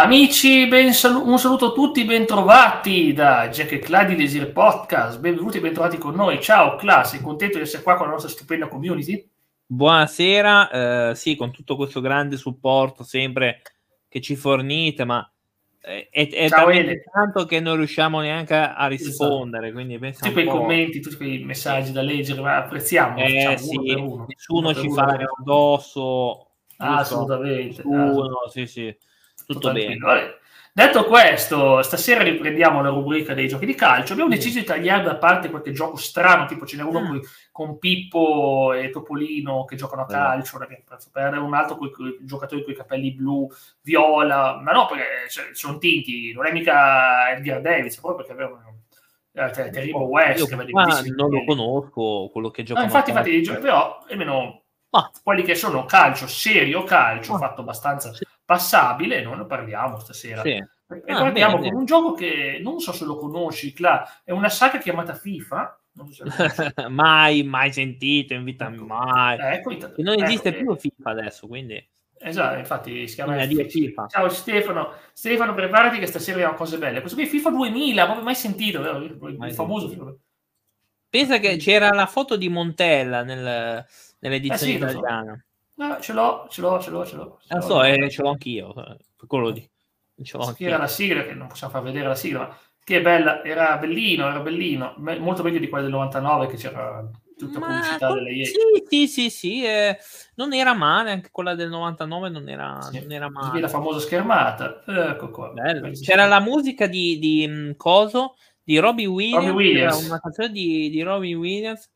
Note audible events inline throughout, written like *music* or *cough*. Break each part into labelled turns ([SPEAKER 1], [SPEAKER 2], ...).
[SPEAKER 1] Amici, salu- un saluto a tutti, bentrovati da Jack e Cla di Desir Podcast, benvenuti e bentrovati con noi. Ciao Cla, sei contento di essere qua con la nostra stupenda community?
[SPEAKER 2] Buonasera, eh, sì, con tutto questo grande supporto sempre che ci fornite, ma è, è tanto che non riusciamo neanche a rispondere. Esatto.
[SPEAKER 1] Tutti quei commenti, tutti quei messaggi da leggere, ma apprezziamo.
[SPEAKER 2] Eh, sì, uno nessuno ci fa addosso.
[SPEAKER 1] Ah, assolutamente.
[SPEAKER 2] Uno, sì, sì tutto bene.
[SPEAKER 1] Detto questo, stasera riprendiamo la rubrica dei giochi di calcio. Abbiamo deciso di tagliare da parte qualche gioco strano, tipo ce n'è uno mm. con Pippo e Topolino che giocano a calcio, per un altro con i giocatori con i capelli blu, viola, ma no, perché cioè, sono tinti, non è mica Edgar Davis, proprio perché avevano eh, Terrible West. Che
[SPEAKER 2] non lo conosco, quello che gioca.
[SPEAKER 1] No, infatti, infatti, però almeno ah. quelli che sono calcio, serio calcio, ah. fatto abbastanza sì passabile, noi ne parliamo stasera. Sì. E ah, parliamo con un gioco che non so se lo conosci, Cla, è una saga chiamata FIFA.
[SPEAKER 2] So *laughs* mai, mai sentito in vita, ecco. mai. Eh, ecco, e non esiste ecco, più FIFA adesso, quindi...
[SPEAKER 1] Esatto, infatti si chiama FIFA. Ciao Stefano, Stefano preparati che stasera abbiamo cose belle. Questo qui è FIFA 2000, non mai sentito, vero? il mai famoso
[SPEAKER 2] sentito. Pensa che c'era la foto di Montella nel, nell'edizione eh sì, italiana.
[SPEAKER 1] No, ce l'ho, ce l'ho, ce l'ho, ce l'ho.
[SPEAKER 2] Ce l'ho. so, eh, ce l'ho anch'io, per quello di...
[SPEAKER 1] Ce l'ho anch'io. Era la sigla, che non possiamo far vedere la sigla, ma che bella, era bellino, era bellino, molto meglio di quella del 99 che c'era tutta la pubblicità delle
[SPEAKER 2] IE. Sì, sì, sì, sì eh, non era male, anche quella del 99 non era, sì. non era male.
[SPEAKER 1] La famosa schermata, ecco qua.
[SPEAKER 2] C'era la musica di, di um, Coso, di Robbie Williams, Robbie Williams. una canzone di, di Robbie Williams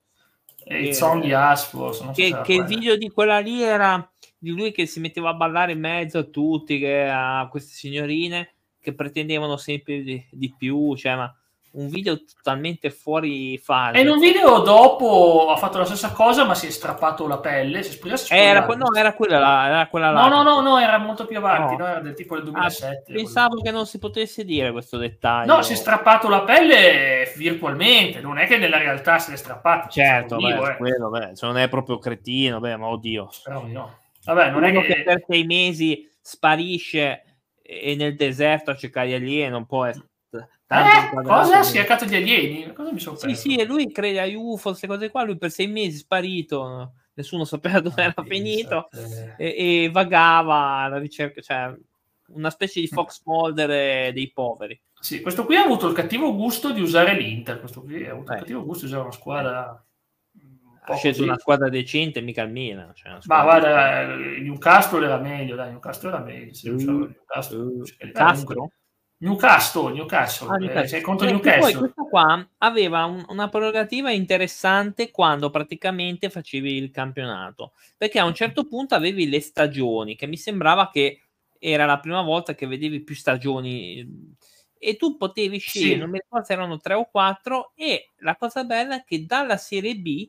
[SPEAKER 1] e il song di Asfo. So
[SPEAKER 2] che, che il video di quella lì era di lui che si metteva a ballare in mezzo a tutti, che, a queste signorine che pretendevano sempre di, di più, cioè, ma un video totalmente fuori fase.
[SPEAKER 1] E in un video dopo ha fatto la stessa cosa, ma si è strappato la pelle. Si
[SPEAKER 2] è era, no, era quella là. Era quella
[SPEAKER 1] là. No, no, no, no, era molto più avanti, no. no era del tipo del 2007.
[SPEAKER 2] Ah, pensavo che non si potesse dire questo dettaglio.
[SPEAKER 1] No, si è strappato la pelle virtualmente, non è che nella realtà se l'è strappato.
[SPEAKER 2] Certo, beh, vivo, eh. quello, beh, se non è proprio cretino, beh, ma oddio.
[SPEAKER 1] Però no. Vabbè, non è che... che
[SPEAKER 2] per sei mesi sparisce e nel deserto a cercare alieni non può essere
[SPEAKER 1] eh, cosa? Si è cercato gli alieni? Cosa mi sono
[SPEAKER 2] Sì, sì, e lui crede a UFO, queste cose qua, lui per sei mesi è sparito, nessuno sapeva dove ah, era finito e, e, vagava alla ricerca, cioè una specie di Fox Mulder dei poveri.
[SPEAKER 1] Sì, questo qui ha avuto il cattivo gusto di usare l'Inter, questo qui ha avuto eh. il cattivo gusto di usare una squadra...
[SPEAKER 2] Ha scelto una squadra decente, mica il Milan. Cioè
[SPEAKER 1] Ma guarda, il Newcastle era meglio, dai, Newcastle era meglio. Se uh,
[SPEAKER 2] Newcastle, uh, Castro?
[SPEAKER 1] Newcastle, Newcastle, ah, Newcastle. Eh, contro eh, Newcastle. Poi
[SPEAKER 2] questo qua aveva un, una prerogativa interessante quando praticamente facevi il campionato, perché a un certo punto avevi le stagioni, che mi sembrava che era la prima volta che vedevi più stagioni e tu potevi scegliere, sì. non mi ricordo se erano tre o quattro, e la cosa bella è che dalla Serie B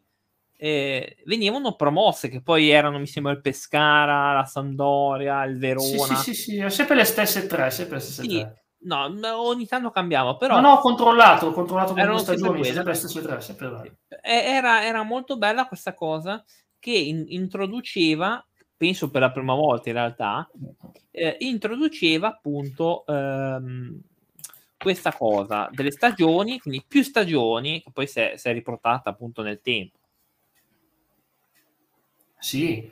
[SPEAKER 2] eh, venivano promosse, che poi erano, mi sembra, il Pescara, la Sampdoria, il Verona.
[SPEAKER 1] Sì, sì, sì, sì, sempre le stesse tre, sempre le stesse sì. tre.
[SPEAKER 2] No, ogni tanto cambiava, però...
[SPEAKER 1] No, no, ho controllato, ho controllato con stagioni, sempre sempre, sempre, sempre
[SPEAKER 2] era, era, molto bella questa cosa che in, introduceva, penso per la prima volta in realtà, eh, introduceva appunto ehm, questa cosa delle stagioni, quindi più stagioni, che poi si è, si è riportata appunto nel tempo.
[SPEAKER 1] Sì,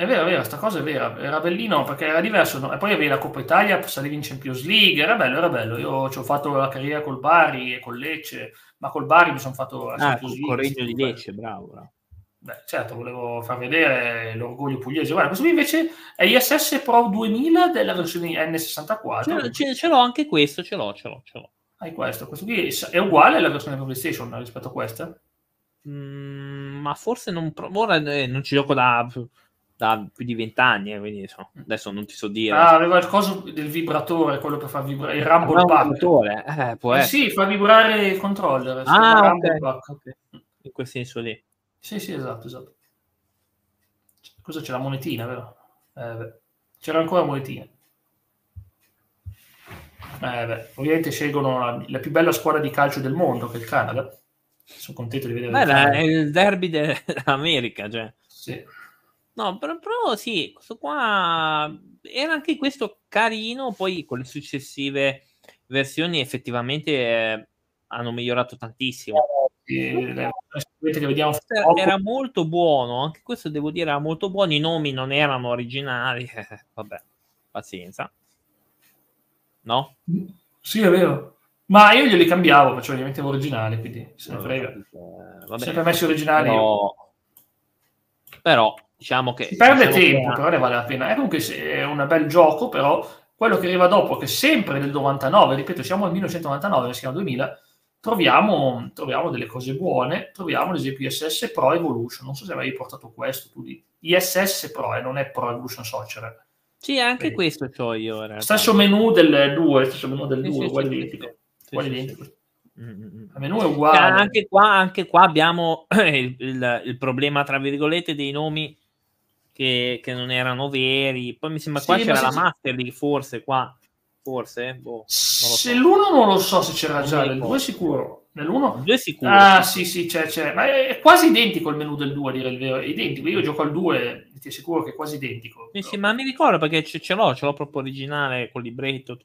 [SPEAKER 1] è vero, è vero, sta cosa è vera, era bellino perché era diverso, no? e poi avevi la Coppa Italia, salivi in Champions League, era bello, era bello. Io ci ho fatto la carriera col Bari e col Lecce, ma col Bari mi sono fatto la
[SPEAKER 2] ah, Champions League. Correggio di Lecce, bravo, bravo.
[SPEAKER 1] Beh, certo, volevo far vedere l'orgoglio pugliese. Guarda, questo qui invece è ISS Pro 2000 della versione N64.
[SPEAKER 2] Ce, ce l'ho anche questo, ce l'ho, ce l'ho, ce l'ho.
[SPEAKER 1] Hai questo, questo qui è uguale alla versione PlayStation rispetto a questa?
[SPEAKER 2] Mm, ma forse non, ora eh, non ci gioco da da più di vent'anni, eh, quindi insomma, adesso non ti so dire.
[SPEAKER 1] Ah, aveva il coso del vibratore, quello per far vibrare il Rumble Pack. Eh, può eh, sì, fa vibrare il controller.
[SPEAKER 2] Ah, okay. okay. In quel senso lì.
[SPEAKER 1] Sì, sì, esatto, esatto. Cosa c'è la monetina, vero? Eh, C'era ancora la monetina. Eh, beh, ovviamente scelgono la, la, più bella squadra di calcio del mondo, che è il Canada. Sono contento di vedere.
[SPEAKER 2] Beh, è il derby *laughs* dell'America, cioè.
[SPEAKER 1] Sì.
[SPEAKER 2] No, però, però, sì, questo qua era anche questo carino, poi con le successive versioni effettivamente eh, hanno migliorato tantissimo.
[SPEAKER 1] Eh,
[SPEAKER 2] era, era molto buono, anche questo devo dire era molto buono, i nomi non erano originali, *laughs* vabbè, pazienza. No?
[SPEAKER 1] Sì, è vero. Ma io glieli cambiavo, facevo li mettevo originali, quindi se ne frega.
[SPEAKER 2] Vabbè,
[SPEAKER 1] Sempre messi originali.
[SPEAKER 2] Però, però diciamo che...
[SPEAKER 1] Si perde
[SPEAKER 2] diciamo
[SPEAKER 1] tempo,
[SPEAKER 2] che...
[SPEAKER 1] però ne vale la pena. È comunque è un bel gioco, però quello che arriva dopo, che sempre nel 99, ripeto, siamo nel 1999, siamo nel 2000, troviamo, troviamo delle cose buone, troviamo ad esempio ISS Pro Evolution, non so se avevi portato questo tu di ISS Pro e eh, non è Pro Evolution Soccer.
[SPEAKER 2] Sì, anche Quindi, questo ho io.
[SPEAKER 1] Stesso menu del 2, stesso menu del 2, sì, uguale sì, identico. Sì, uguale identico. Mm-hmm. Il menu è uguale.
[SPEAKER 2] Anche qua, anche qua abbiamo *clears throat* il, il, il, problema, tra virgolette, dei nomi che, che, non erano veri. Poi mi sembra qua c'era la Master League, forse qua. Forse? Boh,
[SPEAKER 1] se l'uno non lo so se c'era già, nel 2 sicuro. Nell'1?
[SPEAKER 2] 2 sicuro.
[SPEAKER 1] Ah, sì, sì, c'è, c'è. Ma è quasi identico il menu del 2, a dire il vero. È identico. Io gioco al 2, ti assicuro che è quasi identico.
[SPEAKER 2] Sì, sì, ma mi ricordo perché ce, ce l'ho, ce l'ho proprio originale col libretto.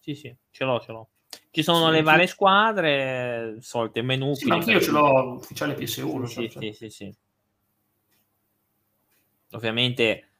[SPEAKER 2] Sì, sì, ce l'ho, ce l'ho. Ci sono sì, le varie squadre, solite menu.
[SPEAKER 1] Sì, anche io ce l'ho ufficiale PS1.
[SPEAKER 2] Sì, cioè. sì, sì, sì. Ovviamente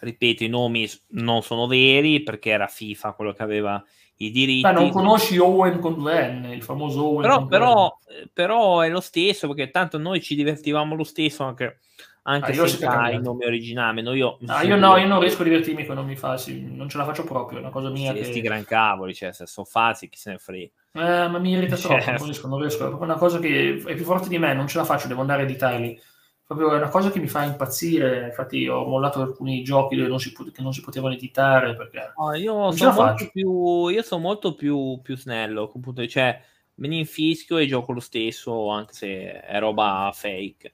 [SPEAKER 2] ripeto, i nomi non sono veri perché era FIFA quello che aveva i diritti.
[SPEAKER 1] Ma non conosci Owen con due N, il famoso Owen.
[SPEAKER 2] Però, però, però, è lo stesso perché tanto noi ci divertivamo lo stesso anche, anche ah, senza i nomi originali. No, io,
[SPEAKER 1] ah, io no, io non riesco a divertirmi con nomi falsi, non ce la faccio proprio, è una cosa mia.
[SPEAKER 2] Questi che... gran cavoli, cioè se sono falsi chi se ne frega.
[SPEAKER 1] Eh, ma mi irrita *laughs* troppo, non riesco, non riesco, è proprio una cosa che è più forte di me, non ce la faccio, devo andare a editarli proprio è una cosa che mi fa impazzire. Infatti, ho mollato alcuni giochi dove non si, che non si potevano editare perché
[SPEAKER 2] no, io, sono molto più, io sono molto più, più snello. Appunto, cioè, me ne infischio e gioco lo stesso, anche se è roba fake.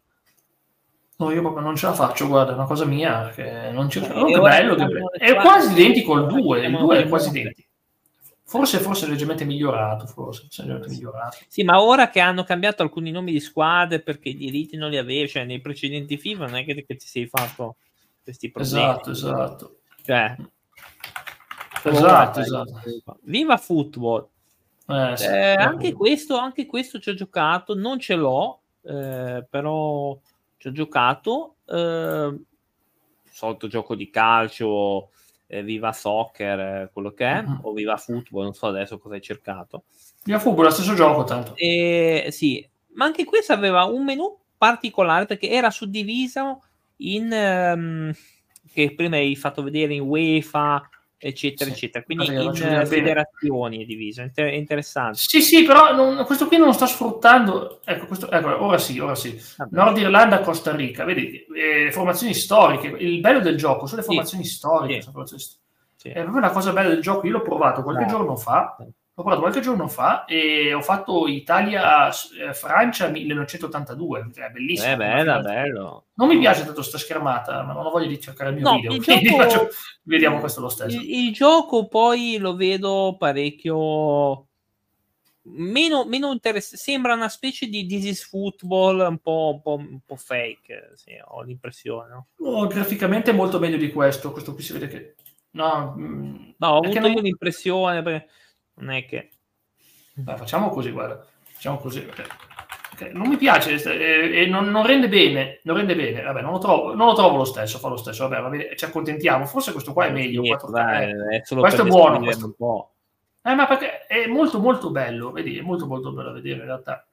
[SPEAKER 1] No, io proprio non ce la faccio, guarda, è una cosa mia che non c'è. Oh, che bello, che bello. È quasi identico al 2, il 2 è quasi identico. Forse, forse leggermente migliorato, forse, leggermente migliorato.
[SPEAKER 2] Sì, ma ora che hanno cambiato alcuni nomi di squadre perché i diritti non li avevi, cioè nei precedenti FIFA non è che, che ti sei fatto questi problemi.
[SPEAKER 1] Esatto, esatto.
[SPEAKER 2] Cioè,
[SPEAKER 1] esatto, esatto.
[SPEAKER 2] Viva Football. Eh, sì, eh, anche, questo, anche questo ci ho giocato, non ce l'ho, eh, però ci ho giocato. Eh, solito gioco di calcio eh, Viva Soccer, eh, quello che è, mm-hmm. o Viva Football, non so adesso cosa hai cercato.
[SPEAKER 1] Viva Football lo stesso gioco, tanto.
[SPEAKER 2] E, sì, ma anche questo aveva un menu particolare perché era suddiviso in... Um, che prima hai fatto vedere in UEFA, eccetera, sì. eccetera. Quindi in uh, federazioni è diviso, Inter- interessante.
[SPEAKER 1] Sì, sì, però non, questo qui non lo sto sfruttando. Ecco, questo, ecco ora sì, ora sì. Vabbè. Nord Irlanda, Costa Rica, vedi, eh, formazioni storiche. Il bello del gioco sono le formazioni sì. storiche. Sì. Formazioni storiche. È proprio una cosa bella del gioco. Io l'ho provato qualche no. giorno fa L'ho provato qualche giorno fa e ho fatto Italia-Francia 1982, cioè bellissimo.
[SPEAKER 2] Eh, bella, bello.
[SPEAKER 1] Non mi piace tanto sta schermata, ma non ho voglia di cercare il mio no, video, il gioco... faccio... vediamo questo lo stesso.
[SPEAKER 2] Il, il, gioco poi lo vedo parecchio meno, meno interessante, sembra una specie di This is Football un po', un po', un po fake, sì, ho l'impressione. No?
[SPEAKER 1] Oh, graficamente è molto meglio di questo, questo qui si vede che... No,
[SPEAKER 2] mm, no ho avuto non... io l'impressione... Perché non è che...
[SPEAKER 1] Dai, facciamo così, guarda. Facciamo così. Okay. Non mi piace eh, e non, non, rende bene, non rende bene. Vabbè, non lo trovo, non lo, trovo lo stesso, fa lo stesso. Vabbè, vabbè, ci accontentiamo. Forse questo qua è meglio. Sì, 4, dai, è questo è buono. Questo. Un po'. Eh, ma perché è molto molto bello, vedi, è molto molto bello da vedere in realtà.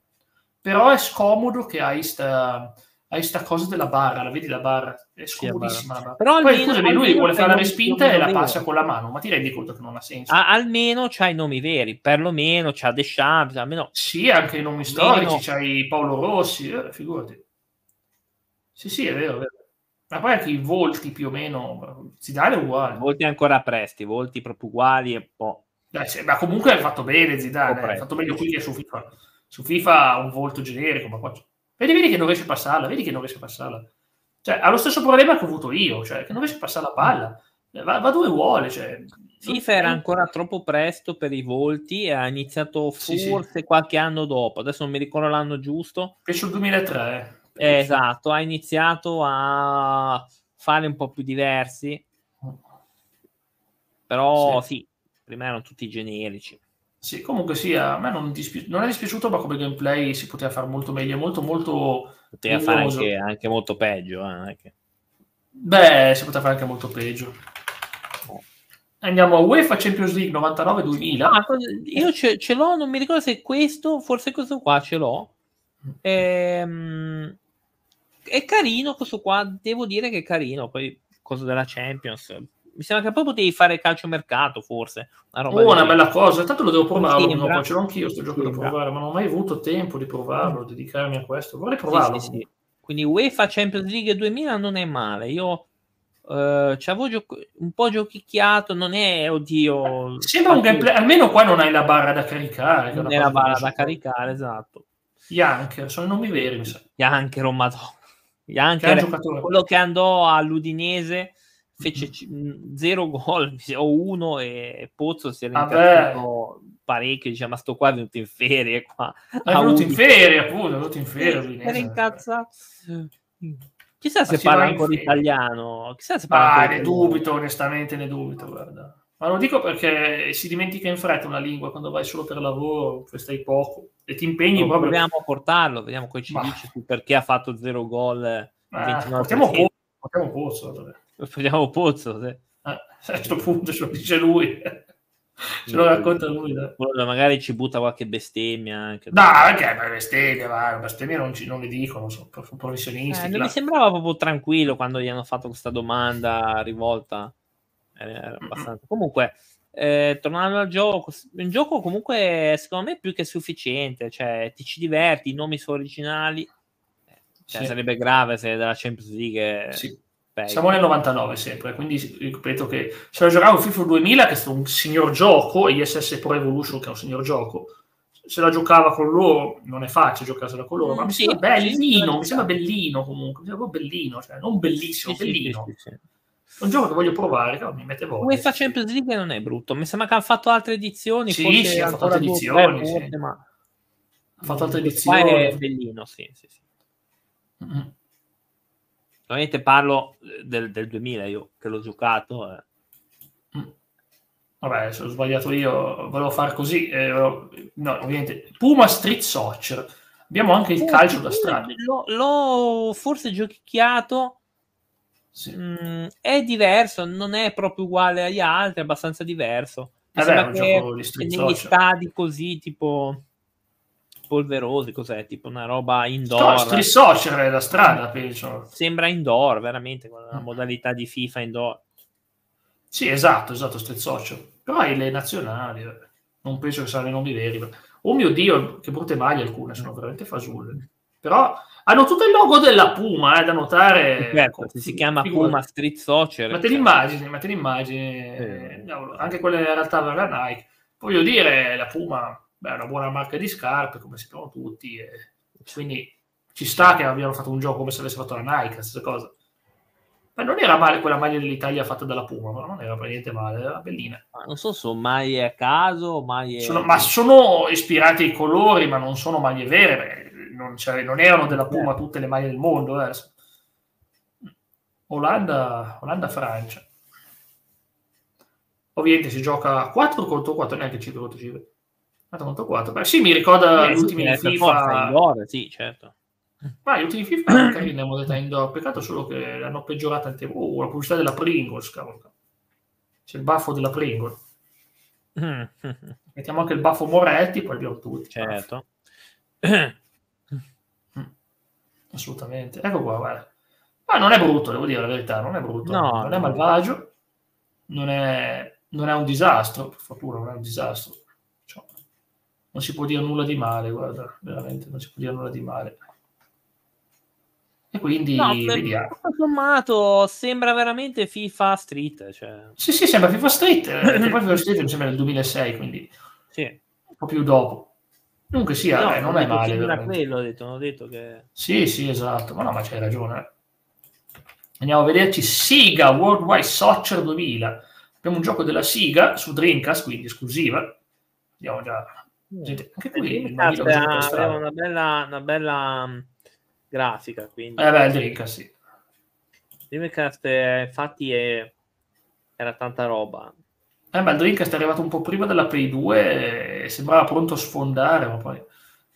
[SPEAKER 1] Però è scomodo che hai sta hai sta cosa della barra, la vedi la barra? È scomodissima la barra. Però Poi almeno, scusami, lui vuole fare la respinta e la passa con la mano, ma ti rendi conto che non ha senso?
[SPEAKER 2] A- almeno c'ha i nomi veri, perlomeno c'ha Deschamps, almeno...
[SPEAKER 1] Sì, anche i nomi storici, c'hai Paolo Rossi, eh, figurati. Sì, sì, è vero, è vero. Ma poi anche i volti più o meno, Zidane è uguale.
[SPEAKER 2] Volti ancora presti, volti proprio uguali e po'...
[SPEAKER 1] Dai, ma comunque ha fatto bene Zidane, ha fatto meglio qui che su FIFA. Su FIFA ha un volto generico, ma qua Vedi, vedi che non riesce a passarla, vedi che non riesce a passarla. Cioè, ha lo stesso problema che ho avuto io, cioè che non riesce a passare la palla. Va, va dove vuole. Cioè,
[SPEAKER 2] FIFA era ancora troppo presto per i volti e ha iniziato forse sì, sì. qualche anno dopo, adesso non mi ricordo l'anno giusto.
[SPEAKER 1] Penso il 2003.
[SPEAKER 2] Eh, esatto, ha iniziato a fare un po' più diversi. Però sì, sì prima erano tutti generici.
[SPEAKER 1] Sì, comunque sia, a me non, dispi- non, è dispiaciuto, ma come gameplay si poteva fare molto meglio, molto molto...
[SPEAKER 2] Poteva fare anche, anche, molto peggio. Eh, anche.
[SPEAKER 1] Beh, si poteva fare anche molto peggio. Andiamo a UEFA Champions League 99-2000.
[SPEAKER 2] Ah, io ce, ce, l'ho, non mi ricordo se questo, forse questo qua ce l'ho. Ehm, è carino questo qua, devo dire che è carino. Poi, cosa della Champions, mi sembra che poi potevi fare calcio mercato, forse.
[SPEAKER 1] Una, roba oh, una bella cosa. Tanto lo devo provare. No, ce l'ho anch'io sto gioco da provare, ma non ho mai avuto tempo di provarlo, dedicarmi a questo. Vorrei provarlo. Sì, sì, sì.
[SPEAKER 2] Quindi UEFA Champions League 2000 non è male. Io Uh, c'avevo gioco- un po' giochicchiato, non è oddio.
[SPEAKER 1] Sembra un gameplay, almeno qua non hai la barra da caricare.
[SPEAKER 2] Non è la barra da caricare, esatto.
[SPEAKER 1] Yanker, sono i nomi veri, mi sa.
[SPEAKER 2] Yanker, oh madonna. Yanker, quello che andò all'Udinese, fece mm-hmm. zero gol *laughs* o uno e Pozzo si era incazzato parecchio, dice ma sto qua è venuto in ferie qua.
[SPEAKER 1] È venuto in ferie, appunto, è venuto in ferie.
[SPEAKER 2] Era incazzato. Chissà se parla ancora italiano. Chissà se parla
[SPEAKER 1] ah, ne dubito, onestamente ne dubito, guarda. Ma lo dico perché si dimentica in fretta una lingua quando vai solo per lavoro, stai poco e ti impegni no, proprio.
[SPEAKER 2] Proviamo a portarlo, vediamo cosa ci Ma... dice perché ha fatto zero gol.
[SPEAKER 1] Ah, portiamo Pozzo. Portiamo Pozzo.
[SPEAKER 2] Portiamo Pozzo, sì.
[SPEAKER 1] Ah, a questo punto ce lo dice lui. *laughs* Ce lo racconta lui. Dai.
[SPEAKER 2] Magari ci butta qualche bestemmia anche.
[SPEAKER 1] No, anche per bestemmie, va, bestemmie non, ci, non le dicono, sono, sono professionisti.
[SPEAKER 2] Eh, non mi sembrava proprio tranquillo quando gli hanno fatto questa domanda rivolta. Era abbastanza... Comunque, eh, tornando al gioco, un gioco comunque secondo me più che sufficiente, cioè ti ci diverti, i nomi sono originali. Cioè, sì. Sarebbe grave se della Champions League...
[SPEAKER 1] Sì Beh, Siamo nel 99 sempre, quindi ripeto che se lo giocavo FIFA 2000, che è un signor gioco, e ISS Pro Evolution, che è un signor gioco, se la giocava con loro non è facile giocarsela con loro, ma mi sembra bellino, mi sembra bellino comunque, mi sembra bellino, cioè non bellissimo, sì, bellino. Sì, sì, è un gioco che voglio provare, che mi mette voglia.
[SPEAKER 2] UEFA Champions League non è brutto, mi sembra che hanno fatto altre edizioni.
[SPEAKER 1] Sì, sì, ha fatto altre edizioni. Sì. Ma... Ha fatto altre edizioni.
[SPEAKER 2] È bellino, sì, sì, sì. Mm-hmm. Ovviamente parlo del, del 2000, io che l'ho giocato. Eh.
[SPEAKER 1] Mm. Vabbè, se ho sbagliato io, volevo fare così. Eh, no, ovviamente. Puma Street Soccer. Abbiamo anche il calcio da strada.
[SPEAKER 2] L'ho, l'ho forse giochicchiato. Sì. Mm, è diverso, non è proprio uguale agli altri, è abbastanza diverso. Mi
[SPEAKER 1] eh beh, che
[SPEAKER 2] negli stadi così, tipo polverosi, cos'è? Tipo una roba indoor.
[SPEAKER 1] Street Soccer è la strada, penso.
[SPEAKER 2] Sembra indoor, veramente, con la modalità di FIFA indoor.
[SPEAKER 1] Sì, esatto, esatto, Street Soccer. Però hai le nazionali, eh. non penso che siano i nomi veri. Oh mio Dio, che brutte maglie alcune, sono veramente fasulle. Però hanno tutto il logo della Puma, eh, da notare.
[SPEAKER 2] Certo, si chiama figura. Puma Street Soccer.
[SPEAKER 1] Ma te l'immagini, ma te l'immagini. Eh. anche quelle in realtà vera Nike. Voglio dire, la Puma beh, è una buona marca di scarpe, come sappiamo tutti, e quindi ci sta che abbiano fatto un gioco come se avesse fatto la Nike, stessa cosa. Ma non era male quella maglia dell'Italia fatta dalla Puma, ma non era per niente male, era bellina.
[SPEAKER 2] Ma non so, sono maglie a caso, maglie...
[SPEAKER 1] Sono, ma sono ispirate ai colori, ma non sono maglie vere, non, cioè, non, erano della Puma tutte le maglie del mondo. Eh. Olanda, Olanda-Francia. Ovviamente si gioca 4 contro 4, neanche 5 contro 5. 4 Beh, sì, mi ricorda eh, gli ultimi sì, FIFA.
[SPEAKER 2] Indoor, sì, certo.
[SPEAKER 1] Ma gli ultimi FIFA erano *coughs* carini in modalità indoor. Peccato solo che l'hanno peggiorata tempo. Oh, la pubblicità della Pringles, cavolo. C'è il baffo della Pringles. Mettiamo anche il baffo Moretti, poi abbiamo tutti.
[SPEAKER 2] Certo. *coughs*
[SPEAKER 1] Assolutamente. Ecco qua, guarda. Ma non è brutto, devo dire la verità, non è brutto. No, non è malvagio, non è, non è un disastro, per fortuna non è un disastro non si può dire nulla di male, guarda, veramente non si può dire nulla di male. E quindi no, vediamo.
[SPEAKER 2] Tutto sommato sembra veramente FIFA Street. Cioè...
[SPEAKER 1] Sì, sì, sembra FIFA Street. Eh, poi FIFA Street mi sembra del 2006, quindi
[SPEAKER 2] sì.
[SPEAKER 1] un po' più dopo. Comunque sia, no, eh, non è male.
[SPEAKER 2] Era quello, ho detto, ho detto che...
[SPEAKER 1] Sì, sì, esatto. Ma no, ma c'hai ragione. Eh. Andiamo a vederci Siga Worldwide Soccer 2000. Abbiamo un gioco della Siga su Dreamcast, quindi esclusiva. Andiamo già
[SPEAKER 2] Gente, anche qui aveva una bella, una bella um, grafica. Quindi.
[SPEAKER 1] Eh beh, Drinka sì.
[SPEAKER 2] Dreamcast eh, infatti è... era tanta roba.
[SPEAKER 1] Eh, ma il Dreamcast è arrivato un po' prima della Play 2 e sembrava pronto a sfondare, ma poi...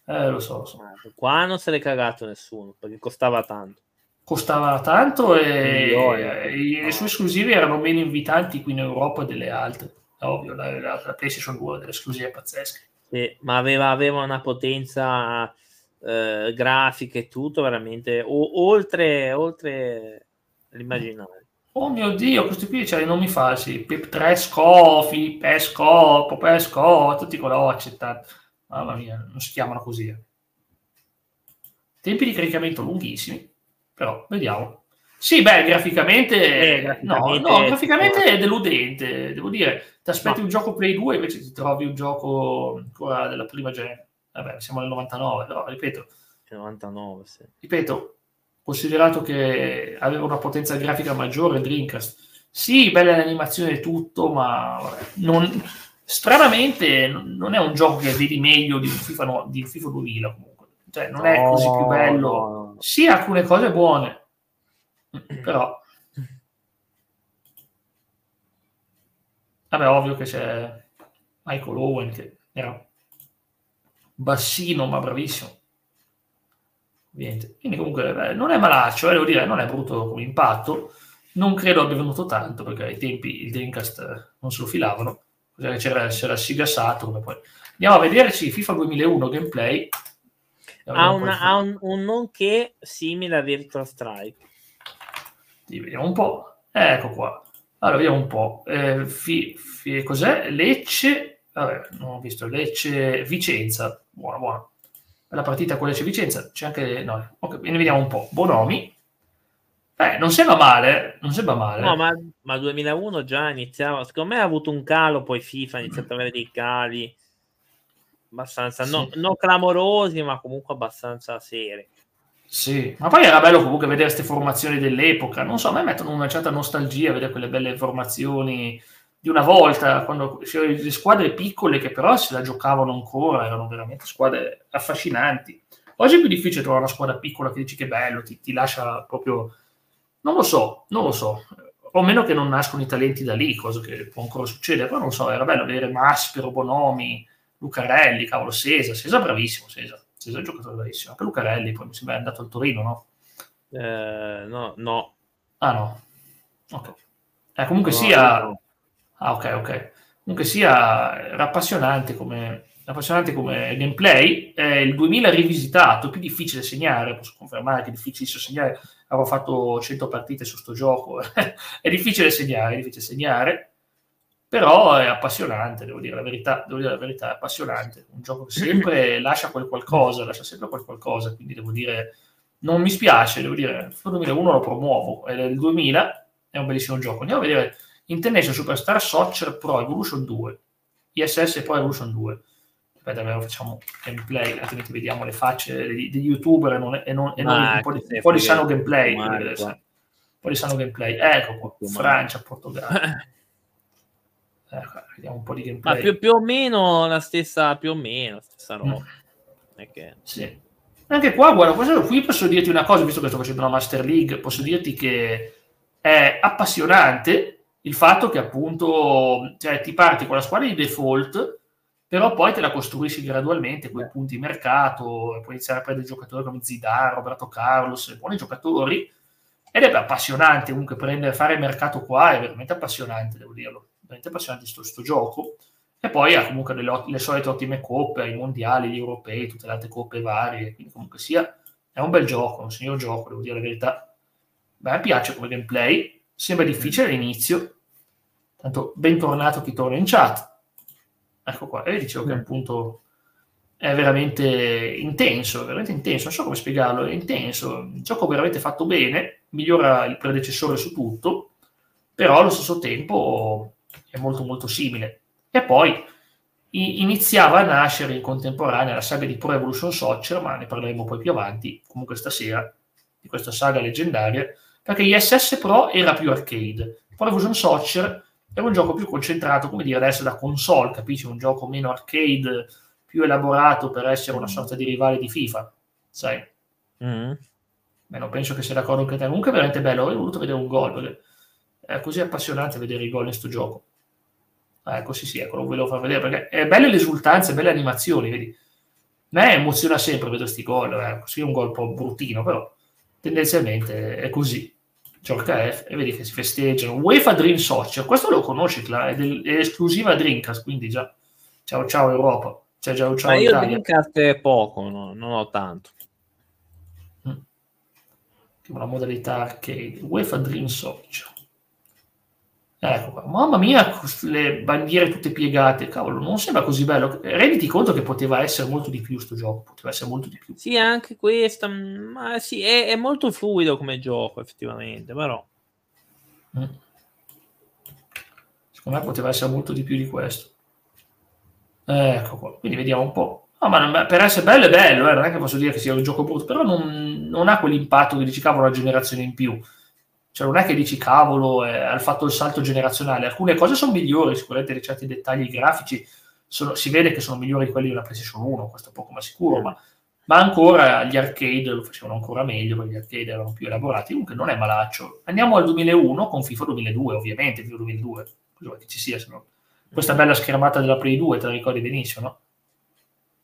[SPEAKER 1] Eh, lo so, lo so.
[SPEAKER 2] Qua non se l'è cagato nessuno, perché costava tanto.
[SPEAKER 1] Costava tanto e, e le sue esclusive erano meno invitanti qui in Europa delle altre. Ovvio, la, la, la PlayStation 2 delle esclusive pazzesche.
[SPEAKER 2] Sì, ma aveva, aveva una potenza eh, grafica e tutto veramente o, oltre, oltre l'immaginario.
[SPEAKER 1] Oh mio Dio, questi qui c'è i nomi falsi. Pip 3 Scofi, Pesco, Popesco, tutti con la O accettati. Mamma mia, non si chiamano così. Eh. Tempi di caricamento lunghissimi, però vediamo. Sì, beh, graficamente, eh, graficamente no, no, graficamente è deludente, devo dire. Ti aspetti no. un gioco Play 2 invece ti trovi un gioco ancora della prima gen. Vabbè, siamo nel 99, però ripeto.
[SPEAKER 2] 99, sì.
[SPEAKER 1] Ripeto, considerato che aveva una potenza grafica maggiore Dreamcast. Sì, bella l'animazione e tutto, ma vabbè, non, stranamente non è un gioco che vedi meglio di FIFA, no, di FIFA 2000 comunque. Cioè, non è così più bello. No. Sì, alcune cose buone, però... Vabbè, ovvio che c'è Michael Owen che era bassino ma bravissimo. Niente. Quindi comunque beh, non è malaccio, eh, devo dire, non è brutto come impatto. Non credo abbia venuto tanto perché ai tempi il Dreamcast eh, non se lo filavano. C'era, c'era Sigassato. Come poi. Andiamo a vederci FIFA 2001 gameplay.
[SPEAKER 2] Ha, una, ha un, un nonché simile a Virtual Strike.
[SPEAKER 1] Vediamo un po'. Ecco qua. Allora, vediamo un po'. Eh, fi, fi, cos'è? Lecce. Vabbè, non ho visto. Lecce Vicenza. Buona, buona. La partita con Lecce Vicenza. C'è anche. No, ok, ne vediamo un po'. Bonomi. Eh, non sembra male, non sembra male.
[SPEAKER 2] No, ma, ma 2001 già iniziava. Secondo me ha avuto un calo, poi FIFA ha iniziato ad avere dei cali abbastanza, sì. no, non clamorosi, ma comunque abbastanza seri.
[SPEAKER 1] Sì, ma poi era bello comunque vedere queste formazioni dell'epoca. Non so, a me mettono una certa nostalgia vedere quelle belle formazioni di una volta, quando c'erano le squadre piccole che però se la giocavano ancora, erano veramente squadre affascinanti. Oggi è più difficile trovare una squadra piccola che dici che bello, ti, ti lascia proprio... Non lo so, non lo so. O meno che non nascono i talenti da lì, cosa che può ancora succedere, però non so, era bello vedere Maspero, Bonomi, Lucarelli, cavolo, Sesa, Sesa bravissimo, Sesa Cesare è un giocatore bravissimo. Anche Lucarelli poi mi sembra è andato al Torino, no?
[SPEAKER 2] Eh, no, no.
[SPEAKER 1] Ah no. Ok. Eh, comunque no, sia... No. Ah ok, ok. Comunque sia, era appassionante come, appassionante come gameplay. Eh, il 2000 rivisitato, più difficile segnare, posso confermare che è difficile segnare. Avevo fatto 100 partite su sto gioco. *laughs* è difficile segnare, è difficile segnare però è appassionante, devo dire la verità, devo dire la verità, è appassionante, un gioco che sempre *clears throat* lascia quel qualcosa, lascia sempre quel qualcosa, quindi devo dire, non mi spiace, devo dire, il 2001 lo promuovo, e il 2000 è un bellissimo gioco. Andiamo a vedere International Superstar Soccer Pro Evolution 2, ISS Pro Evolution 2. Aspetta, allora facciamo gameplay, altrimenti vediamo le facce degli, degli youtuber e non, e non, e non un po' di, un po di sano gameplay. Un po' di sano gameplay. Ecco qua, Francia, Portogallo. *laughs*
[SPEAKER 2] Ecco, vediamo un po' di gameplay. Ma più, più, o meno la stessa, più o meno la stessa roba. Mm.
[SPEAKER 1] Che... Sì. Anche qua, guarda, qui posso dirti una cosa, visto che sto facendo una Master League, posso dirti che è appassionante il fatto che appunto cioè, ti parti con la squadra di default, però poi te la costruisci gradualmente con i punti mercato, e puoi iniziare a prendere giocatori come Zidane, Roberto Carlos, buoni giocatori, ed è appassionante comunque prendere, fare mercato qua, è veramente appassionante, devo dirlo veramente appassionante questo gioco. E poi ha comunque delle, le solite ottime coppe, i mondiali, gli europei, tutte le altre coppe varie. Quindi comunque sia, è un bel gioco, un signor gioco, devo dire la verità. Beh, mi piace come gameplay, sembra difficile all'inizio. Tanto bentornato chi torna in chat. Ecco qua, e dicevo mm. che appunto è veramente intenso, veramente intenso, non so come spiegarlo, è intenso, il gioco veramente fatto bene, migliora il predecessore su tutto, però allo stesso tempo è molto molto simile. E poi iniziava a nascere in contemporanea la saga di Pro Evolution Soccer, ma ne parleremo poi più avanti, comunque stasera, di questa saga leggendaria, perché ISS Pro era più arcade, Pro Evolution Soccer era un gioco più concentrato, come dire, adesso da console, capisci? Un gioco meno arcade, più elaborato per essere una sorta di rivale di FIFA, sai? Mm. Beh, non penso che sia d'accordo anche te. Comunque è veramente bello, avrei voluto vedere un gol, perché è così appassionante vedere i gol in questo gioco. Ah, ecco, sì, sì, ecco, lo volevo far vedere, perché è belle le esultanze, belle animazioni, vedi. A me emoziona sempre vedere questi gol, eh. così è un gol un po' bruttino, però tendenzialmente è così. Gioca F e vedi che si festeggiano. UEFA Dream Soccer, questo lo conosci, è, del, è esclusiva Dreamcast, quindi già. Ciao ciao Europa. Cioè, già, ciao
[SPEAKER 2] Ma io
[SPEAKER 1] Italia.
[SPEAKER 2] Dreamcast è poco, no? non ho tanto.
[SPEAKER 1] Mm. Una modalità arcade. UEFA Dream Soccer. Ecco qua. Mamma mia, le bandiere tutte piegate. Cavolo, non sembra così bello. Renditi conto che poteva essere molto di più sto gioco. Poteva essere molto di più.
[SPEAKER 2] Sì, anche questa. Ma sì, è, è molto fluido come gioco, effettivamente, però.
[SPEAKER 1] Mm. Secondo me poteva essere molto di più di questo. Ecco qua. Quindi vediamo un po'. No, ma per essere bello è bello, eh, non è che posso dire che sia un gioco brutto, però non, non ha quell'impatto che dici cavolo una generazione in più. Cioè non è che dici cavolo, eh, fatto il salto generazionale. Alcune cose sono migliori, sicuramente certi dettagli grafici sono, si vede che sono migliori di quelli una PlayStation 1, questo poco ma sicuro, ma, ma ancora gli arcade lo facevano ancora meglio perché gli arcade erano più elaborati. Comunque non è malaccio. Andiamo al 2001 con FIFA 2002, ovviamente, FIFA 2002, cosa che ci sia, se no. Questa bella schermata della Play 2, te la ricordi benissimo, no?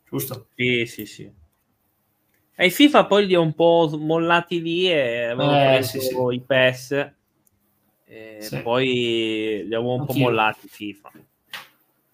[SPEAKER 1] Giusto?
[SPEAKER 2] Sì, sì, sì. E FIFA poi li ho un po' mollati lì e avevo
[SPEAKER 1] Eh,
[SPEAKER 2] preso
[SPEAKER 1] sì, sì.
[SPEAKER 2] i PES e
[SPEAKER 1] Sì.
[SPEAKER 2] poi li avevo un
[SPEAKER 1] Anch'io.
[SPEAKER 2] po' mollati FIFA.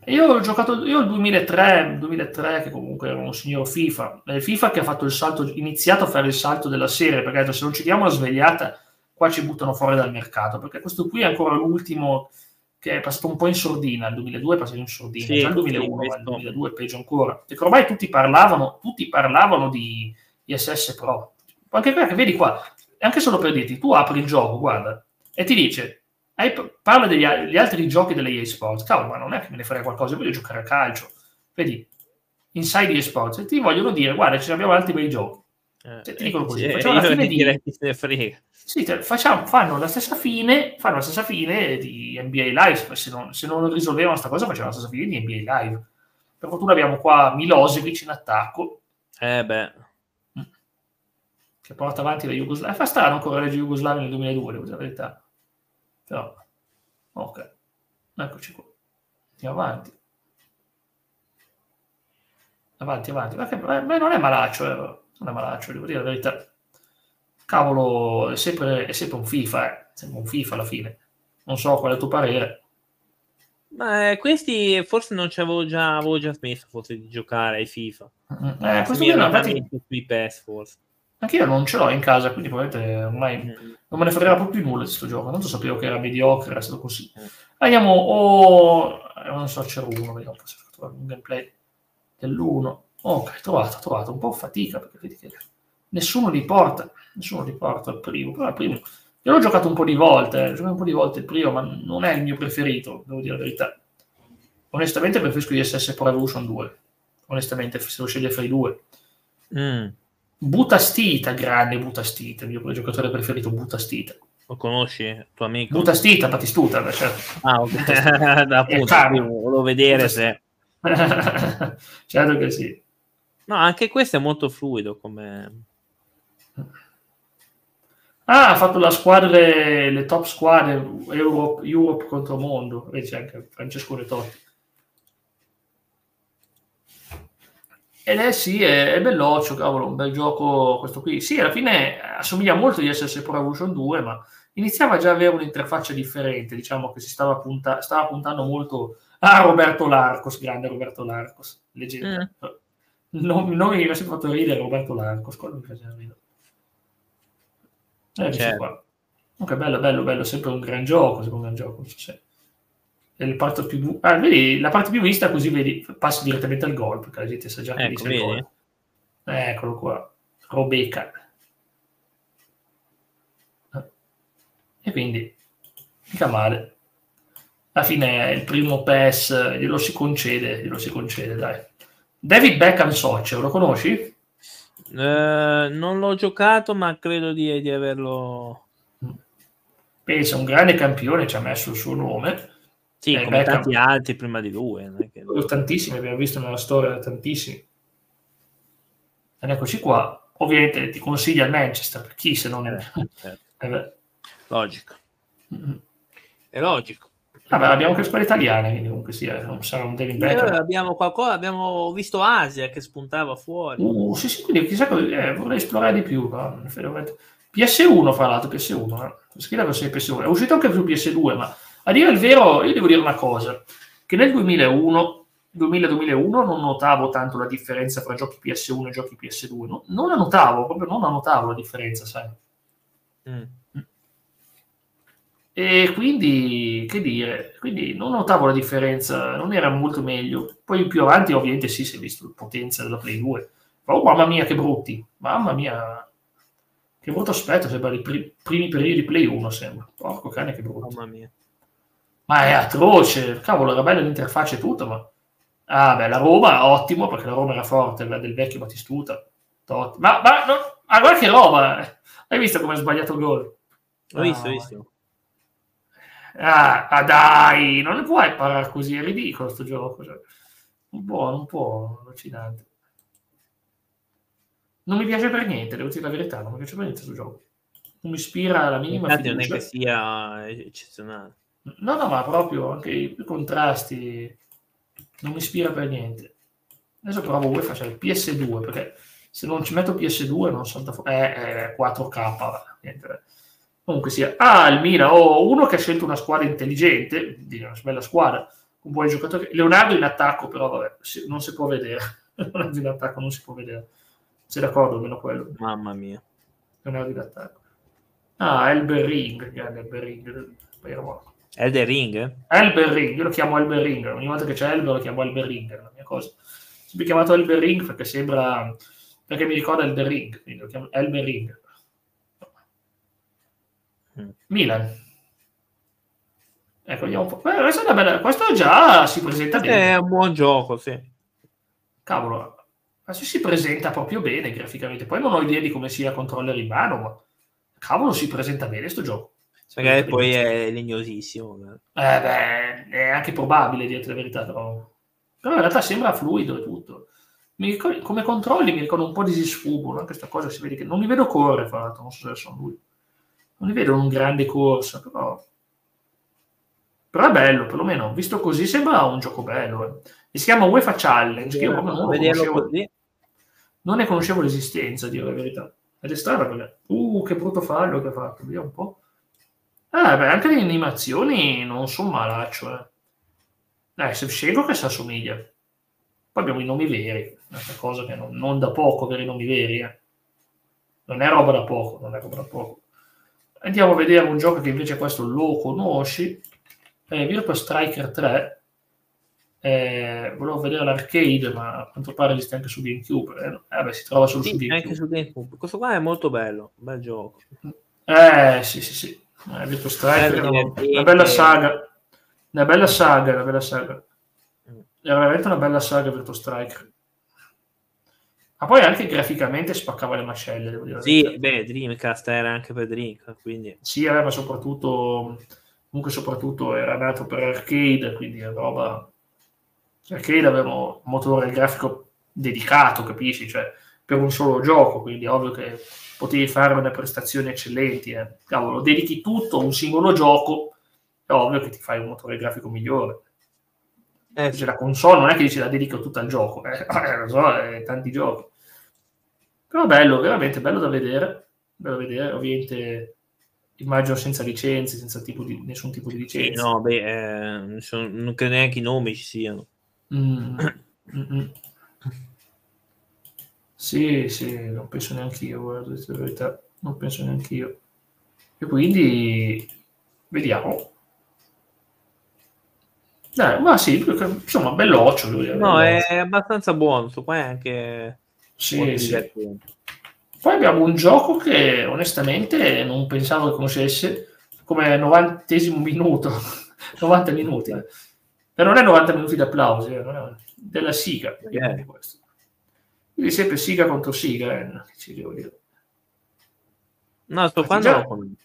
[SPEAKER 1] Io ho giocato io il 2003, 2003 che comunque era un signor FIFA, È il FIFA che ha fatto il salto, iniziato a fare il salto della serie, perché se non ci diamo la svegliata, qua ci buttano fuori dal mercato, perché questo qui è ancora l'ultimo che è passato un po' in sordina, il 2002 è passato in sordina,
[SPEAKER 2] Sì,
[SPEAKER 1] già il 2001,
[SPEAKER 2] sì,
[SPEAKER 1] il
[SPEAKER 2] questo.
[SPEAKER 1] 2002 è peggio ancora, perché ormai tutti parlavano, tutti parlavano di ISS Pro, anche perché vedi qua, anche solo per dirti, tu apri il gioco, guarda, e ti dice, hai- parla degli altri giochi delle EA Sports, cavolo, ma non è che me ne frega qualcosa, voglio giocare a calcio, vedi, inside EA Sports, e ti vogliono dire, guarda, ci abbiamo altri bei giochi.
[SPEAKER 2] Eh,
[SPEAKER 1] Cioè, ti dicono così,
[SPEAKER 2] eh,
[SPEAKER 1] facciamo la fine di-
[SPEAKER 2] direi.
[SPEAKER 1] Sì, te- facciamo- fanno la stessa fine, fanno la stessa fine di NBA Live. Se non, se non risolvevano questa cosa, facevano la stessa fine di NBA Live. Per fortuna abbiamo qua Milosevic in attacco,
[SPEAKER 2] Eh beh,
[SPEAKER 1] che porta avanti la Jugoslavia. Fa strano ancora legge Jugoslavia nel 2002, devo dire la verità. Però, ok. Eccoci qua. Andiamo avanti. Avanti, avanti. Ma che- beh, non è malaccio, eh. non è malaccio, devo dire la verità. Cavolo, è sempre, è sempre un FIFA, eh. Sembra un FIFA alla fine. Non so qual è il tuo parere.
[SPEAKER 2] ma eh, questi forse non ci avevo già, avevo già smesso forse di giocare ai FIFA.
[SPEAKER 1] Mm, Eh, questo qui
[SPEAKER 2] ero
[SPEAKER 1] infatti,
[SPEAKER 2] sui PES forse.
[SPEAKER 1] Anche io non ce l'ho in casa, quindi probabilmente ormai
[SPEAKER 2] Mm.
[SPEAKER 1] non me ne fregava proprio più nulla di questo gioco. Tanto sapevo che era mediocre, era stato così.
[SPEAKER 2] Mm.
[SPEAKER 1] Andiamo, o non so, c'era uno, vediamo se a trovare un gameplay dell'1. Ok, trovato, trovato, un po' fatica perché vedi che nessuno li porta, nessuno li porta al primo. Però il primo, io l'ho giocato un po' di volte, eh, ho giocato un po' di volte il primo, ma non è il mio preferito, devo dire la verità. Onestamente preferisco ISS Pro Evolution 2. Onestamente, se lo sceglie fra i due.
[SPEAKER 2] Mm,
[SPEAKER 1] Butastita, grande Butastita, il mio giocatore preferito, Butastita.
[SPEAKER 2] Lo conosci, tuo amico?
[SPEAKER 1] Butastita, Batistuta, beh, certo.
[SPEAKER 2] Ah, ok. *laughs* Da, appunto, volevo vedere se... *laughs*
[SPEAKER 1] certo che sì.
[SPEAKER 2] No, anche questo è molto fluido come...
[SPEAKER 1] Ah, ha fatto la squadra, le top squadre Europe, Europe contro mondo. Vedi, c'è anche Francesco Retotti. Ed è sì, è, è belloccio, cavolo, un bel gioco questo qui. Sì, alla fine assomiglia molto di SS Pro Evolution 2, ma iniziava già ad avere un'interfaccia differente, diciamo che si stava, punta- stava puntando molto a Roberto Larcos, grande Roberto Larcos, leggenda. Non, non mi ha sempre fatto ridere Roberto Larcos, quello mi faceva ridere. Eh,
[SPEAKER 2] Certo.
[SPEAKER 1] qua. Comunque bello, bello, bello, sempre un gran gioco, sempre un gran gioco, non so se... il parte più... Ah, vedi, la parte più vista così vedi, passi direttamente al gol, perché la gente sa già che
[SPEAKER 2] Ecco,
[SPEAKER 1] dice il gol. Eccolo qua, Robeca. E quindi, mica male. Alla fine il primo PES glielo si concede, glielo si concede, dai. David Beckham Soccer, lo conosci?
[SPEAKER 2] Eh, non l'ho giocato, ma credo di, di averlo...
[SPEAKER 1] Pensa, un grande campione ci ha messo il suo nome.
[SPEAKER 2] Sì,
[SPEAKER 1] Eh,
[SPEAKER 2] come tanti altri prima di lui. non è che-
[SPEAKER 1] Tantissimi, abbiamo visto nella storia tantissimi. Ed eccoci qua. ovviamente ti consiglia il Manchester, per chi se non è...
[SPEAKER 2] Eh, certo. *laughs* eh logico. Mm-hmm. È logico.
[SPEAKER 1] Vabbè, abbiamo anche squadre italiane, quindi comunque sia, non sarà un David Beckham.
[SPEAKER 2] abbiamo qualcosa, abbiamo visto Asia che spuntava fuori.
[SPEAKER 1] Uh, sì, sì, quindi chissà cosa, eh, vorrei esplorare di più. No? PS1, fra l'altro, PS1, eh? scheda versione PS1. È uscito anche su PS2, ma a dire il vero, io devo dire una cosa, che nel 2001, 2000-2001 non notavo tanto la differenza tra giochi PS1 e giochi PS2, no? non la notavo, proprio non la notavo la differenza, sai. Mm. E quindi, che dire, quindi non notavo la differenza, non era molto meglio. Poi più avanti ovviamente sì, si è visto la potenza della Play 2. Oh, mamma mia, che brutti, mamma mia, che brutto aspetto, sembra i pri- primi periodi di Play 1, sembra. Porco cane, che brutto. Mamma mia. Ma è atroce, cavolo, era bella l'interfaccia e tutto, ma... Ah, beh, la Roma, ottimo, perché la Roma era forte, la del vecchio Battistuta. Ma, ma, no, ah, guarda che roba! Hai visto come ha sbagliato il gol?
[SPEAKER 2] Ho visto, ho visto.
[SPEAKER 1] Ah, ah, dai, non ne puoi imparare così, è ridicolo questo gioco. Cioè. Un po', un po' allucinante. Non mi piace per niente, devo dire la verità, non mi piace per niente questo gioco. Non mi ispira la minima
[SPEAKER 2] Infatti non è che sia eccezionale.
[SPEAKER 1] No, no, ma proprio anche i contrasti non mi ispira per niente. Adesso provo UEFA, cioè il PS2, perché se non ci metto PS2 non salta fuori. Eh, eh, 4K, niente. Comunque sia, ah, il Milan, oh, uno che ha scelto una squadra intelligente, una bella squadra, un buon giocatore. Leonardo in attacco, però vabbè, non si può vedere. *laughs* Leonardo in attacco non si può vedere. Sei d'accordo almeno quello?
[SPEAKER 2] Mamma mia.
[SPEAKER 1] Leonardo in attacco. Ah, Elber Ring, grande Elber Ring.
[SPEAKER 2] Elder Ring?
[SPEAKER 1] Elber Ring, io lo chiamo Elber Ring. Ogni volta che c'è Elber lo chiamo Elber Ring, è la mia cosa. Si è chiamato Elber Ring perché sembra... perché mi ricorda Elder Ring, quindi lo chiamo Elber Ring. Milan. Ecco, vediamo un po'. Eh, questo, bella... questo, già si presenta bene.
[SPEAKER 2] È un buon gioco, sì.
[SPEAKER 1] Cavolo, adesso si presenta proprio bene graficamente. Poi non ho idea di come sia controller in mano, ma cavolo, si presenta bene questo gioco.
[SPEAKER 2] Perché poi è legnosissimo.
[SPEAKER 1] Eh. eh beh, è anche probabile, dirti la verità, però. però in realtà sembra fluido e tutto. Ricordo, come controlli mi ricordo un po' di disfugo, no? questa cosa si vede che non mi vedo correre, fra l'altro, non so se sono lui non li vedo un grande corsa, però... però è bello, perlomeno, visto così sembra un gioco bello. Eh. E si chiama UEFA Challenge, che io proprio non, conoscevo, non ne conoscevo l'esistenza, a dire la verità. Ed è strano perché, uh, che brutto fallo che ha fatto, vediamo un po'. Eh, beh, anche le animazioni non sono malaccio, eh. Dai, se scelgo che si assomiglia. Poi abbiamo i nomi veri, una cosa che non, non da poco avere i nomi veri, eh. Non è roba da poco, non è roba da poco. Andiamo a vedere un gioco che invece questo lo conosci, è Virtua Striker 3. Eh, volevo vedere l'arcade, ma a quanto pare esiste anche su GameCube. Eh, eh beh, si trova solo
[SPEAKER 2] sì,
[SPEAKER 1] su GameCube.
[SPEAKER 2] Anche su GameCube. Questo qua è molto bello, bel gioco.
[SPEAKER 1] Eh, sì, sì, sì. Eh, Virtua Striker una, una bella saga. Una bella saga, una bella saga. Mm. Era veramente una bella saga Virtua Striker. Ma poi anche graficamente spaccava le mascelle, devo dire.
[SPEAKER 2] Sì, beh, Dreamcast era anche per Dreamcast, quindi...
[SPEAKER 1] Sì, eh, ma soprattutto, comunque soprattutto era nato per arcade, quindi è roba... Arcade aveva un motore grafico dedicato, capisci? Cioè, per un solo gioco, quindi è ovvio che potevi fare delle prestazioni eccellenti. Eh. Cavolo, dedichi tutto a un singolo gioco, è ovvio che ti fai un motore grafico migliore. Eh, sì. la console non è che dici la dedico tutta al gioco, eh, *clears throat* eh, so, eh, tanti giochi. Però bello, veramente bello da vedere, bello da vedere, ovviamente immagino senza licenze, senza tipo di, nessun tipo di licenza.
[SPEAKER 2] Sì, no, beh, eh, non, sono, non credo neanche i nomi ci siano. Mm.
[SPEAKER 1] Sì, sì, non penso neanche io, guarda, la verità, non penso neanche io. E quindi vediamo. Eh, ma sì, insomma, belloccio lui.
[SPEAKER 2] No, è abbastanza buono, su qua è anche...
[SPEAKER 1] Sì, sì. Poi abbiamo un gioco che onestamente non pensavo che conoscesse come 90 minuto, *laughs* 90 minuti. Eh. Però non è 90 minuti di applausi, eh, è della Siga. Yeah. Quindi sempre Siga contro Siga, eh, ci devo dire.
[SPEAKER 2] No, sto qua no.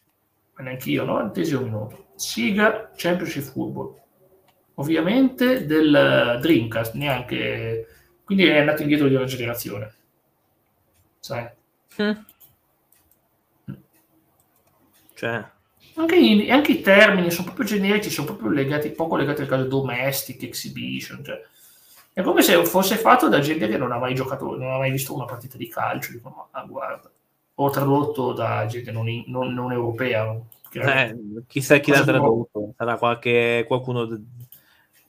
[SPEAKER 1] Neanche io, 90 minuto. Siga Championship Football ovviamente del Dreamcast, neanche... Quindi è andato indietro di una generazione. Sai?
[SPEAKER 2] Mm. Cioè,
[SPEAKER 1] anche, i, anche i termini sono proprio generici, sono proprio legati, poco legati al caso domestic, exhibition. Cioè, è come se fosse fatto da gente che non ha mai giocato, non ha mai visto una partita di calcio. Dico, ma guarda, o tradotto da gente non, in, non, non europea.
[SPEAKER 2] Eh, chissà chi l'ha tradotto, sarà qualche, qualcuno de,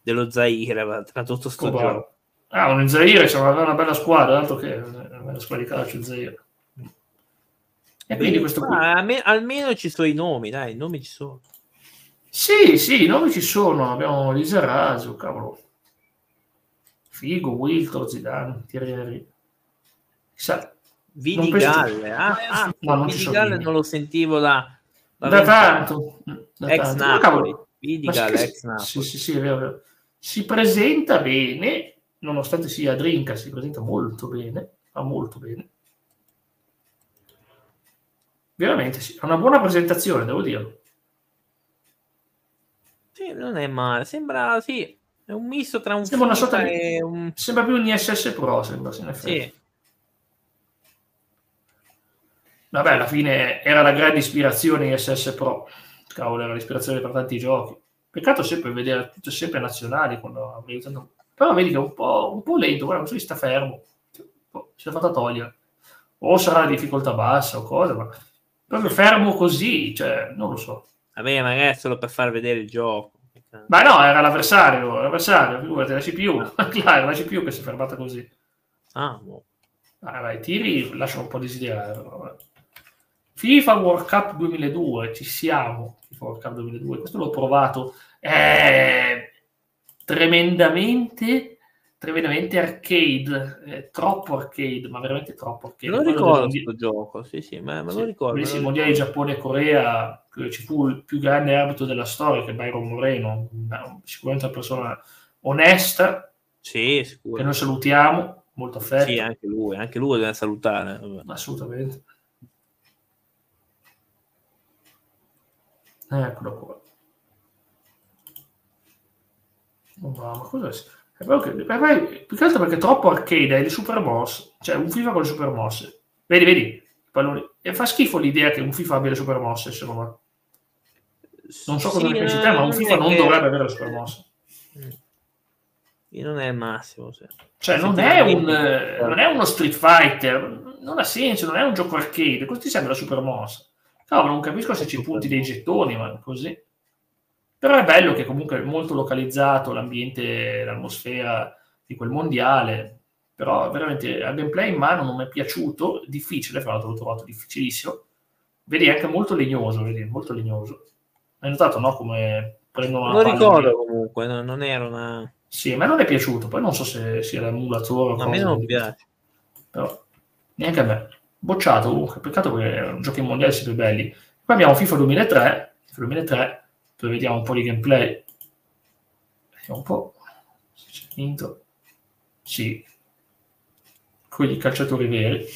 [SPEAKER 2] dello Zaire, ha tradotto sto gioco.
[SPEAKER 1] Ah, un Zaire c'è una, una, bella squadra, altro che una bella squadra di calcio Zaire.
[SPEAKER 2] E quindi questo qui... almeno, almeno ci sono i nomi, dai, i nomi ci sono.
[SPEAKER 1] Sì, sì, i nomi ci sono. Abbiamo Lizarazu, cavolo. Figo, Wiltor, Zidane, Thierry.
[SPEAKER 2] Chissà. Vidi Galle, ah, ah, no, non Vidi Galle non lo sentivo da,
[SPEAKER 1] da, da tanto.
[SPEAKER 2] Da ex tanto. Napoli. Vidi Galle, ex
[SPEAKER 1] Napoli. Sì, sì, sì, è vero, è vero. Si presenta bene, nonostante sia Drinka, si presenta molto bene, fa molto bene. Veramente sì, è una buona presentazione, devo dirlo.
[SPEAKER 2] Sì, non è male, sembra, sì, è un misto tra un
[SPEAKER 1] sembra una sorta di, un... Sembra più un ISS Pro, sembra, in effetti. Sì. Vabbè, alla fine era la grande ispirazione ISS Pro. Cavolo, era l'ispirazione per tanti giochi. Peccato sempre vedere tutte sempre nazionali quando Però vedi che è un po', un po lento, guarda, non so, sta fermo. Si è fatta togliere. O sarà la difficoltà bassa o cosa, ma proprio fermo così, cioè, non lo so.
[SPEAKER 2] Vabbè, magari è solo per far vedere il gioco.
[SPEAKER 1] Ma no, era l'avversario, l'avversario, figurati, la CPU, ah. *laughs* la CPU che si è fermata così.
[SPEAKER 2] Ah, boh.
[SPEAKER 1] Ah, vai, tiri lasciano un po' desiderare. FIFA World Cup 2002, ci siamo. FIFA World Cup 2002, questo l'ho provato. È tremendamente tremendamente arcade, eh, troppo arcade, ma veramente troppo arcade.
[SPEAKER 2] Me lo ricordo questo gioco, sì, sì, ma me lo sì, ricordo.
[SPEAKER 1] I mondiali di Giappone e Corea, ci fu il più grande arbitro della storia, che è Byron Moreno, sicuramente una persona onesta,
[SPEAKER 2] sì, sicuro.
[SPEAKER 1] che noi salutiamo, molto affetto.
[SPEAKER 2] Sì, anche lui, anche lui deve salutare.
[SPEAKER 1] Assolutamente. Eccolo qua. Oh, ma cosa è? Che, più che altro perché è troppo arcade, è il super mosse, cioè un FIFA con le super mosse. Vedi, vedi, palloni. E fa schifo l'idea che un FIFA abbia le super mosse, secondo me. Non so cosa ne pensi te, ma un FIFA non che... dovrebbe avere le super mosse.
[SPEAKER 2] Non è il massimo.
[SPEAKER 1] Cioè, cioè non, è un, non è uno Street Fighter, non ha senso, non è un gioco arcade. Cosa ti sembra la super mossa? Cavolo, non capisco se ci punti dei gettoni, ma così. Però è bello che comunque è molto localizzato l'ambiente, l'atmosfera di quel mondiale, però veramente al gameplay in mano non mi è piaciuto, difficile, fra l'altro l'ho trovato difficilissimo. Vedi, anche molto legnoso, vedi, molto legnoso. Hai notato, no, come prendono
[SPEAKER 2] Lo ricordo di... comunque, no, non era una...
[SPEAKER 1] Sì, a me non è piaciuto, poi non so se sia l'emulatore o
[SPEAKER 2] cosa. A me non piace.
[SPEAKER 1] Però, neanche a me. Bocciato comunque, peccato perché giochi mondiali sempre belli. Poi abbiamo FIFA 2003, FIFA 2003 dove vediamo un po' di gameplay. Vediamo un po' se c'è vinto. Sì, quelli calciatori veri.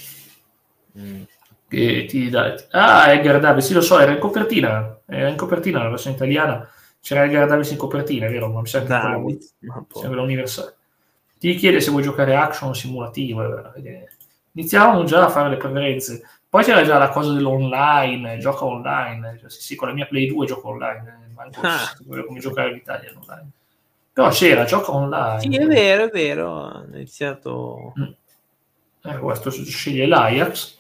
[SPEAKER 1] Mm. Che ti dà... Ah, Edgar Davis, sì lo so, era in copertina, era in copertina la versione italiana. C'era Edgar Davis in copertina, vero? Ma mi che Davis, sembra universale. Ti chiede se vuoi giocare action o simulativo. Iniziamo già a fare le preferenze. Poi c'era già la cosa dell'online, gioca online. Cioè, sì, sì, con la mia Play 2 gioco online manco ah. come giocare l'Italia online. Però c'era, gioco online.
[SPEAKER 2] Sì, è vero, è vero, ha iniziato... Mm.
[SPEAKER 1] Eh, questo sceglie l'Ajax,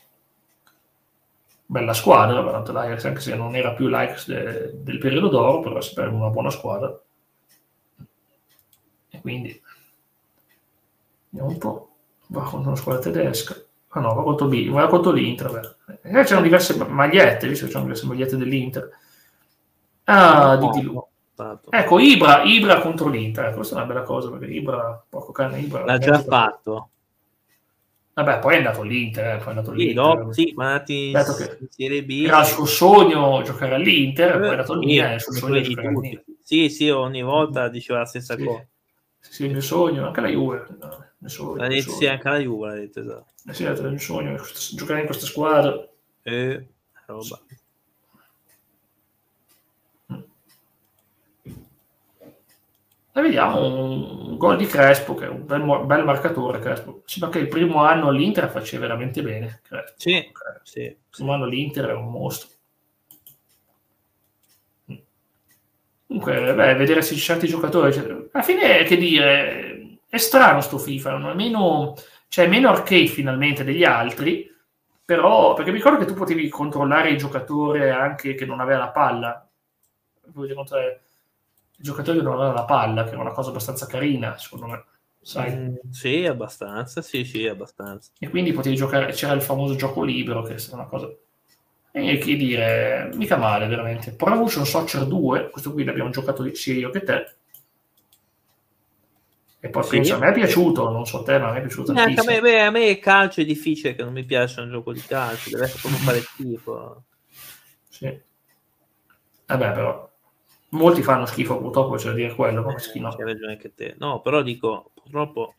[SPEAKER 1] bella squadra, tanto l'Ajax, anche se non era più l'Ajax de, del periodo d'oro, però è una buona squadra. E quindi, vediamo un po', va contro una squadra tedesca. Ah no, va contro, B, va contro l'Inter. Eh, c'erano diverse magliette, visto che c'erano diverse magliette dell'Inter Ah, di TV. Ecco, Ibra, Ibra contro l'Inter, questa è una bella cosa perché Ibra, poco cane, Ibra
[SPEAKER 2] l'ha già fatto.
[SPEAKER 1] Vabbè, poi è andato all'Inter, eh, poi è andato
[SPEAKER 2] all'Inter. Sì, dopo, sì, ma in Serie B.
[SPEAKER 1] Era il suo sogno giocare all'Inter, eh, poi è andato lì, è il suo sogno giocare
[SPEAKER 2] all'Inter. Sì, sì, ogni volta diceva la stessa sì. cosa.
[SPEAKER 1] Sì, il mio sogno, anche la Juve. No,
[SPEAKER 2] detto, sì, anche la Juve l'ha detto, esatto.
[SPEAKER 1] Eh sì, il mio sogno, giocare in questa squadra.
[SPEAKER 2] Eh, roba.
[SPEAKER 1] E vediamo un gol di Crespo, che è un bel, bel marcatore. Crespo. Sembra che il primo anno all'Inter faceva veramente bene. Crespo.
[SPEAKER 2] Sì, sì,
[SPEAKER 1] il primo anno all'Inter è un mostro. Comunque, beh, vedere se certi giocatori. Cioè, alla fine, che dire, è strano sto FIFA, non è meno, cioè, meno arcade finalmente degli altri, però, perché mi ricordo che tu potevi controllare il giocatore anche che non aveva la palla. Potevi controllare il giocatore che non aveva la palla, che era una cosa abbastanza carina, secondo me. Sai? Mm,
[SPEAKER 2] sì, abbastanza, sì, sì, abbastanza.
[SPEAKER 1] E quindi potevi giocare, c'era il famoso gioco libero, che è una cosa e che dire, mica male veramente. Pro Evolution Soccer 2, questo qui l'abbiamo giocato sia io che te. E poi sì. a me è piaciuto, non so te, ma a me è piaciuto
[SPEAKER 2] eh, a, me, beh, a me il calcio è difficile che non mi piace un gioco di calcio, deve essere proprio fare schifo.
[SPEAKER 1] Sì. Vabbè, però molti fanno schifo, purtroppo c'è da dire quello, ma
[SPEAKER 2] eh, no. C'hai ragione anche te. No, però dico, purtroppo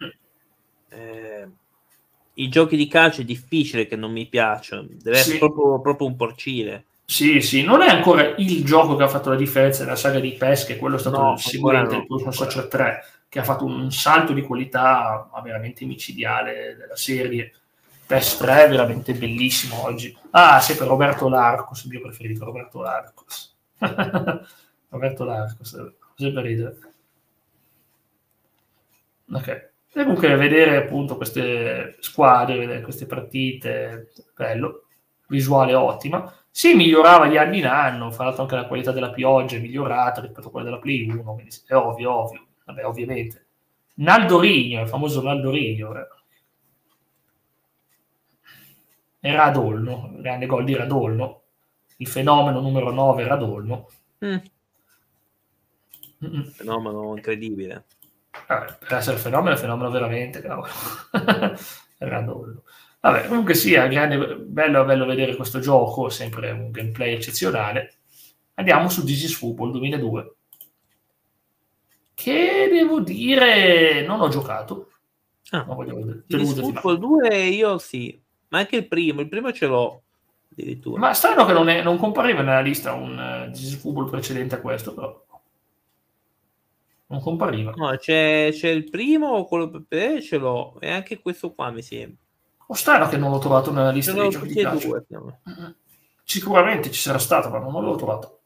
[SPEAKER 2] eh, i giochi di calcio è difficile che non mi piacciono, deve sì. essere proprio, proprio, un porcile.
[SPEAKER 1] Sì, sì, non è ancora il gioco che ha fatto la differenza nella saga di pesche, quello è stato no, no, il Pro Social 3, che ha fatto un salto di qualità veramente micidiale della serie. PES 3 è veramente bellissimo oggi. Ah, sempre Roberto Larcos, il mio preferito, Roberto Larcos. *laughs* Roberto Larcos, sempre ridere. Ok. E comunque vedere appunto queste squadre, vedere queste partite, bello, visuale ottima. Si migliorava di anno in anno, fra l'altro anche la qualità della pioggia è migliorata rispetto a quella della Play 1, quindi è ovvio, ovvio, vabbè, ovviamente. Naldo Rigno, il famoso Naldo Rigno, eh. era Adolno, grande gol di Radolno, il fenomeno numero 9 Radolno. Mm.
[SPEAKER 2] Fenomeno incredibile.
[SPEAKER 1] Vabbè, per essere fenomeno, è fenomeno veramente, cavolo. *laughs* Radollo. Vabbè, comunque sia, grande, bello, bello vedere questo gioco, sempre un gameplay eccezionale. Andiamo su This is Football 2002, che devo dire non ho giocato.
[SPEAKER 2] Ah, non voglio, Football 2 io sì, ma anche il primo, il primo ce l'ho addirittura.
[SPEAKER 1] Ma strano che non, è, non compariva nella lista un uh, is Football precedente a questo, però non compariva.
[SPEAKER 2] No, c'è, c'è il primo, quello per ce l'ho, e anche questo qua mi sembra.
[SPEAKER 1] O strano che non l'ho trovato nella lista dei giochi di calcio. Due, Sicuramente ci sarà stato, ma non l'ho trovato.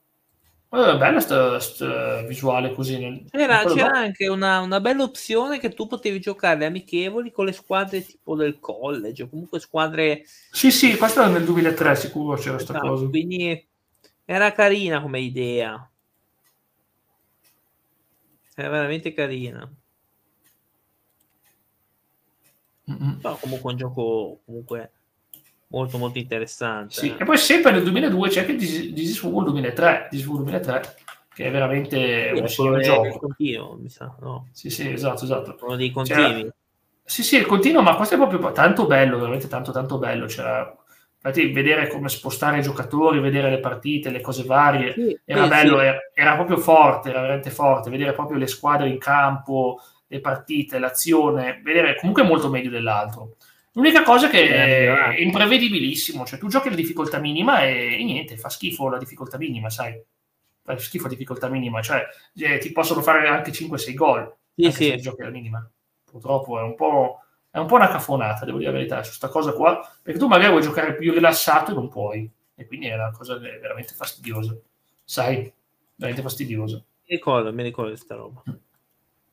[SPEAKER 1] Eh, bella questa visuale così. Nel,
[SPEAKER 2] c'era, c'era anche una, una, bella opzione che tu potevi giocare amichevoli con le squadre tipo del college, o comunque squadre...
[SPEAKER 1] Sì, sì, questo era nel 2003 sicuro c'era questa esatto, cosa.
[SPEAKER 2] Quindi era carina come idea. È veramente carina. Mm-hmm. Però comunque un gioco comunque molto molto interessante.
[SPEAKER 1] Sì. E poi sempre nel 2002 c'è anche This is Football 2003, This 2003 che è veramente sì, un signor gioco.
[SPEAKER 2] continuo, mi sa, no?
[SPEAKER 1] Sì, sì, esatto, esatto.
[SPEAKER 2] Uno dei continui. C'era...
[SPEAKER 1] Sì, sì, il continuo, ma questo è proprio tanto bello, veramente tanto tanto bello. C'era Infatti, vedere come spostare i giocatori, vedere le partite, le cose varie, sì, era sì, bello. Era, era, proprio forte, era veramente forte, vedere proprio le squadre in campo, le partite, l'azione, vedere comunque molto meglio dell'altro. L'unica cosa che è imprevedibilissimo, cioè tu giochi la difficoltà minima e, e niente, fa schifo la difficoltà minima, sai? Fa schifo la difficoltà minima, cioè eh, ti possono fare anche 5-6 gol sì, anche se giochi alla minima. Purtroppo è un po' è un po' una cafonata, devo dire la verità, su questa cosa qua, perché tu magari vuoi giocare più rilassato e non puoi, e quindi è una cosa veramente fastidiosa, sai, veramente fastidiosa.
[SPEAKER 2] Mi ricordo, mi ricordo questa roba.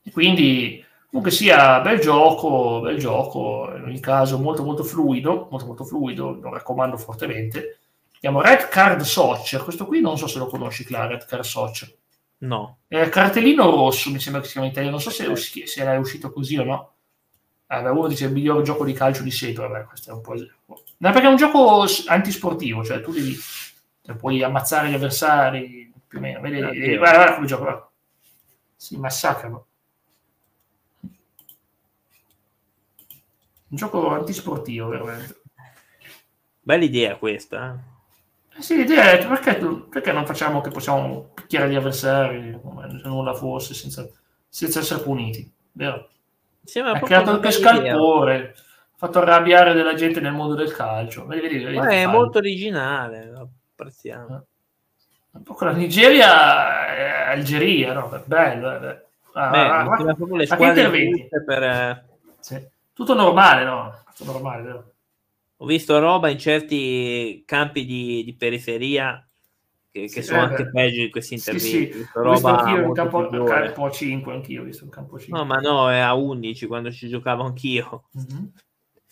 [SPEAKER 1] E quindi, comunque sia, bel gioco, bel gioco, in ogni caso molto molto fluido, molto molto fluido, lo raccomando fortemente. Chiamo Red Card Soccer, questo qui non so se lo conosci, Clara, Red Card Soccer.
[SPEAKER 2] No.
[SPEAKER 1] È cartellino rosso, mi sembra che si chiama in italiano, non so se, se era uscito così o no eh, uno dice il miglior gioco di calcio di sempre, vabbè, questo è un po'... No, perché è un gioco antisportivo, cioè tu devi, cioè, puoi ammazzare gli avversari, più o meno, vedi, eh, guarda, guarda come gioco, guarda. si massacrano. Un gioco antisportivo, veramente.
[SPEAKER 2] Bella idea questa.
[SPEAKER 1] Eh? eh sì, l'idea è perché, perché, non facciamo che possiamo picchiare gli avversari come se nulla fosse senza, senza essere puniti, vero?
[SPEAKER 2] Sembra
[SPEAKER 1] ha creato il pescalpore, ha fatto arrabbiare della gente nel mondo del calcio. Vedi, vedi,
[SPEAKER 2] vedi, è molto originale, apprezziamo.
[SPEAKER 1] Un po' la Nigeria è Algeria, no? Bello, eh, Ah, Beh, ma, proprio le squadre per... Eh, sì. Tutto normale, no? Tutto normale, vero?
[SPEAKER 2] Ho visto roba in certi campi di, di periferia che, sì, che sono eh, anche peggio di questi interventi. Sì, sì.
[SPEAKER 1] Ho visto anch'io in campo, campo, a 5, anch'io ho visto in campo 5.
[SPEAKER 2] No, ma no, è a 11 quando ci giocavo anch'io. Mm-hmm.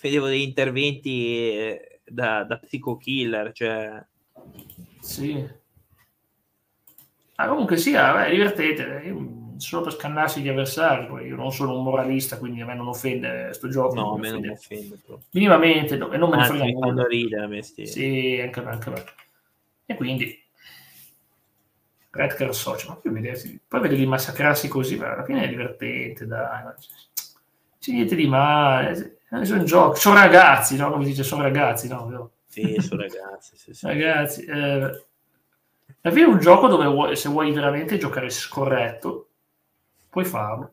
[SPEAKER 2] Vedevo degli interventi eh, da, da psycho killer, cioè...
[SPEAKER 1] Sì. Ah, comunque sia, è divertente. Io, solo per scannarsi gli avversari, poi io non sono un moralista, quindi a me non offende questo gioco.
[SPEAKER 2] No, a me non offende.
[SPEAKER 1] Minimamente, no, e non me ne
[SPEAKER 2] frega niente. ridere a me
[SPEAKER 1] Sì, anche me, anche me. E quindi Redcar Social, ma poi vedersi, poi vederli massacrarsi così, ma alla fine è divertente, dai, c'è niente di male, eh, sono giochi, sono ragazzi, no? Come dice, sono ragazzi, no?
[SPEAKER 2] Sì, sono ragazzi, sì, sì.
[SPEAKER 1] Ragazzi, eh, alla fine è un gioco dove vuoi, se vuoi veramente giocare scorretto, puoi farlo.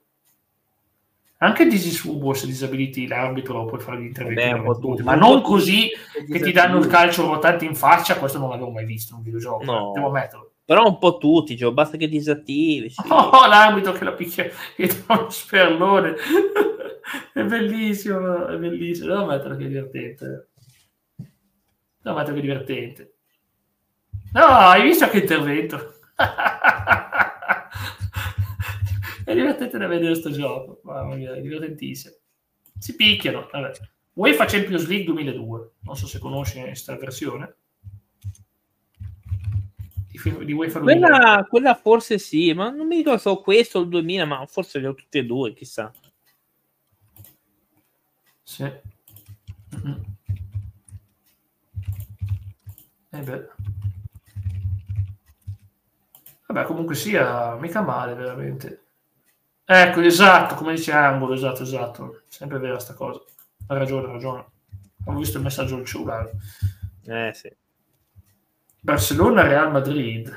[SPEAKER 1] Anche Disisubos Disability l'arbitro puoi fare gli interventi, ma non così che ti danno il calcio rotante in faccia, questo non l'avevo mai visto in un videogioco, no. devo metterlo.
[SPEAKER 2] Però un po' tutti, cioè, basta che disattivi. Sì. *laughs*
[SPEAKER 1] Oh, l'arbitro che la picchia, *laughs* che dà uno sperlone. è bellissimo, è bellissimo. Devo mettere che è divertente. Devo mettere che è divertente. No, hai visto che intervento? *laughs* è divertente da vedere questo gioco. Mamma mia, divertentissimo. Si picchiano. Vabbè. UEFA Champions League 2002. Non so se conosci questa versione
[SPEAKER 2] di, di UEFA quella, quella, forse sì, ma non mi ricordo se ho questo o il 2000, ma forse li ho tutti e due, chissà.
[SPEAKER 1] Sì. Mm-hmm. Eh beh. Vabbè, comunque sia, mica male, veramente. Ecco, esatto, come dice Angolo, esatto, esatto. Sempre vera sta cosa. Ha ragione, ha ragione. Ho visto il messaggio del cellulare.
[SPEAKER 2] Eh sì.
[SPEAKER 1] Barcellona-Real Madrid.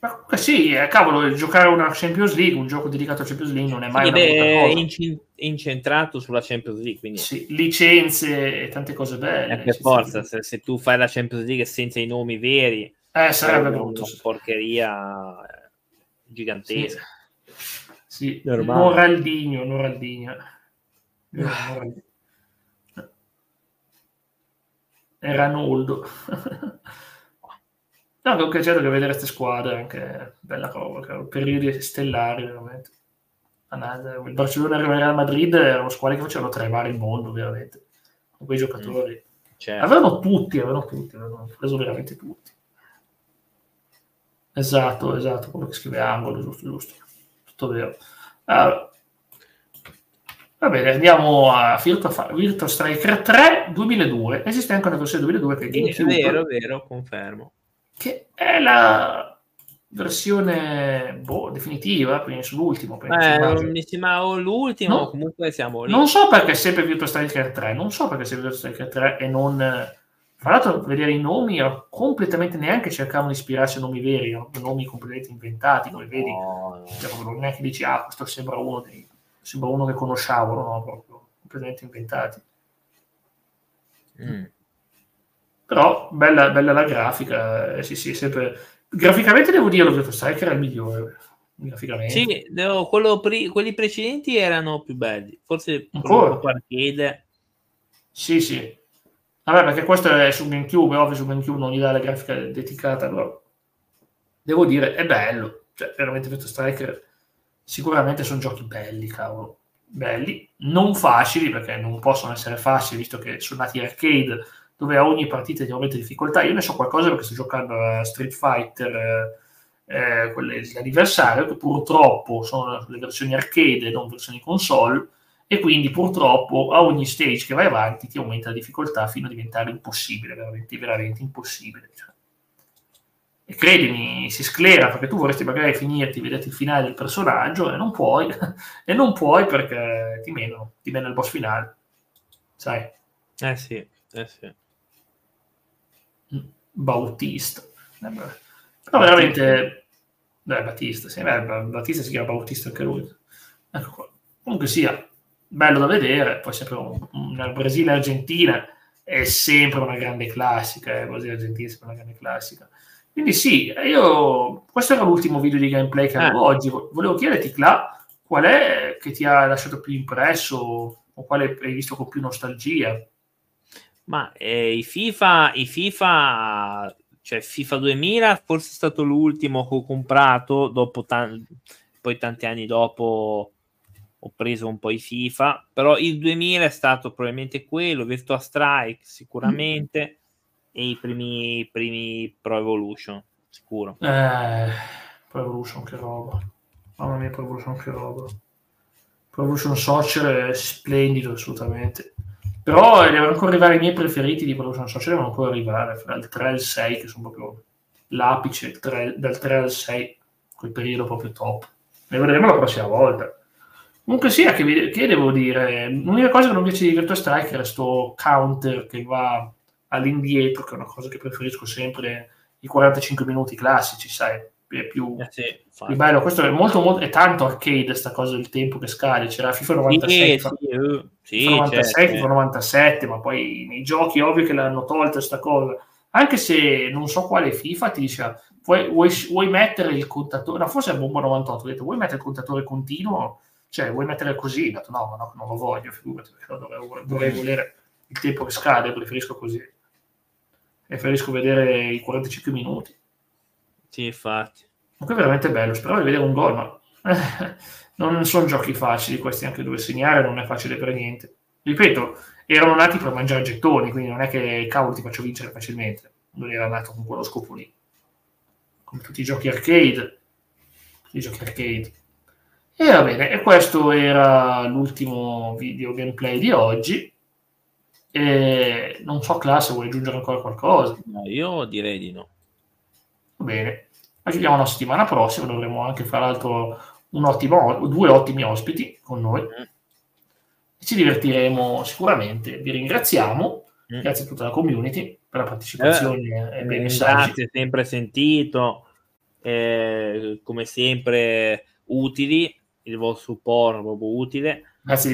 [SPEAKER 1] Ma sì, eh, cavolo, giocare una Champions League, un gioco dedicato a Champions League non è mai
[SPEAKER 2] sì, è inc- incentrato sulla Champions League. Quindi...
[SPEAKER 1] Sì, licenze e tante cose belle.
[SPEAKER 2] Eh, per forza, se, se, tu fai la Champions League senza i nomi veri,
[SPEAKER 1] eh, sarebbe brutto.
[SPEAKER 2] Una porcheria gigantesca.
[SPEAKER 1] Sì, sì. Noraldinho. Noraldinho era Noldo. *laughs* no, comunque certo che vedere queste squadre anche bella roba, periodi stellari veramente. Il Barcellona e il Real Madrid erano squadre che facevano tremare il mondo veramente. Con quei giocatori. Mm, certo. Avevano tutti, avevano tutti, avevano preso veramente tutti. Esatto, esatto, quello che scrive Angolo, giusto, giusto. Tutto vero. Allora, Va bene, andiamo a Virtua, Virtua Striker 3 2002. Esiste anche una versione 2002 che è
[SPEAKER 2] GameCube. È vero, vero, confermo.
[SPEAKER 1] Che è la versione boh, definitiva, quindi sull'ultimo.
[SPEAKER 2] Eh, mi sembra l'ultimo, no? comunque siamo lì.
[SPEAKER 1] Non so perché è sempre Virtua Striker 3, non so perché è sempre Virtua Striker 3 e non... Tra l'altro, vedere i nomi era completamente neanche cercavano di ispirarsi a nomi veri, erano nomi completamente inventati, come vedi. No, no. Cioè, non è che dici, ah, questo sembra uno dei sembra uno che conosciamo, no? proprio completamente inventati. Mm. Però bella, bella, la grafica, eh, sì, sì, sempre... Graficamente devo dire che Striker è il migliore. Graficamente.
[SPEAKER 2] Sì, devo, pre- quelli precedenti erano più belli. Forse Ancora? arcade.
[SPEAKER 1] Sì, sì. Vabbè, perché questo è su GameCube, ovvio su GameCube non gli dà la grafica dedicata, però devo dire, è bello. Cioè, veramente questo Striker sicuramente sono giochi belli, cavolo, belli, non facili perché non possono essere facili visto che sono nati arcade dove a ogni partita ti aumenta difficoltà. Io ne so qualcosa perché sto giocando a Street Fighter, eh, eh l'anniversario, che purtroppo sono le versioni arcade, non versioni console, e quindi purtroppo a ogni stage che vai avanti ti aumenta la difficoltà fino a diventare impossibile, veramente, veramente impossibile. Cioè e credimi, si sclera perché tu vorresti magari finirti, vedete il finale del personaggio e non puoi, *laughs* e non puoi perché ti meno, ti meno il boss finale, sai?
[SPEAKER 2] Eh sì, eh sì.
[SPEAKER 1] Mm, Bautista. Eh, Però veramente... Beh, Battista, sì, beh, Battista si chiama Bautista anche lui. Ecco qua. Comunque sia, bello da vedere, poi sempre un, Brasile-Argentina è sempre una grande classica, eh, Brasile-Argentina è sempre una grande classica Quindi sì, io questo era l'ultimo video di gameplay che avevo eh. oggi. Volevo chiederti, Cla, qual è che ti ha lasciato più impresso o quale hai visto con più nostalgia?
[SPEAKER 2] Ma eh, i FIFA, i FIFA, cioè FIFA 2000 forse è stato l'ultimo che ho comprato dopo tan- poi tanti anni dopo ho preso un po' i FIFA, però il 2000 è stato probabilmente quello, Virtua Strike sicuramente mm. e i primi, primi Pro Evolution, sicuro.
[SPEAKER 1] Eh, Pro Evolution che roba. Mamma mia, Pro Evolution che roba. Pro Evolution Soccer è splendido assolutamente. Però devono ancora arrivare i miei preferiti di Pro Evolution Soccer, devono ancora arrivare dal 3 al 6 che sono proprio l'apice, 3, dal 3 al 6, quel periodo proprio top. Ne vedremo la prossima volta. Comunque sia, che, vi, che devo dire, l'unica cosa che non piace di Virtua Striker è sto counter che va all'indietro, che è una cosa che preferisco sempre, i 45 minuti classici, sai, è più, eh sì, più bello. Questo è molto, molto, è tanto arcade sta cosa del tempo che scade, c'era FIFA 96, sì, FIFA, sì, FIFA 96, certo. FIFA 97, ma poi nei giochi ovvio che l'hanno tolta questa cosa. Anche se non so quale FIFA ti dice, vuoi, vuoi, vuoi mettere il contatore, no forse è Bomba 98, ho detto, vuoi mettere il contatore continuo? Cioè vuoi mettere così? Ho detto no, ma no, non lo voglio, figurati, dovrei, dovrei volere il tempo che scade, preferisco così. Preferisco vedere i 45 minuti.
[SPEAKER 2] Sì, infatti.
[SPEAKER 1] Comunque è veramente bello, speravo di vedere un gol, ma *laughs* non sono giochi facili questi, anche dove segnare non è facile per niente. Ripeto, erano nati per mangiare gettoni, quindi non è che cavolo ti faccio vincere facilmente, non era nato con quello scopo lì. Come tutti i giochi arcade, tutti i giochi arcade e va bene, e questo era l'ultimo video gameplay di oggi. E non so, classe, vuoi aggiungere ancora qualcosa?
[SPEAKER 2] No, io direi di no.
[SPEAKER 1] Va bene, ci vediamo la settimana prossima, dovremo anche fare altro un ottimo, due ottimi ospiti con noi. Mm. Ci divertiremo sicuramente. Vi ringraziamo, mm. grazie a tutta la community per la partecipazione
[SPEAKER 2] eh, e per i messaggi. Grazie, sempre sentito, eh, come sempre utili il vostro supporto proprio utile.
[SPEAKER 1] Grazie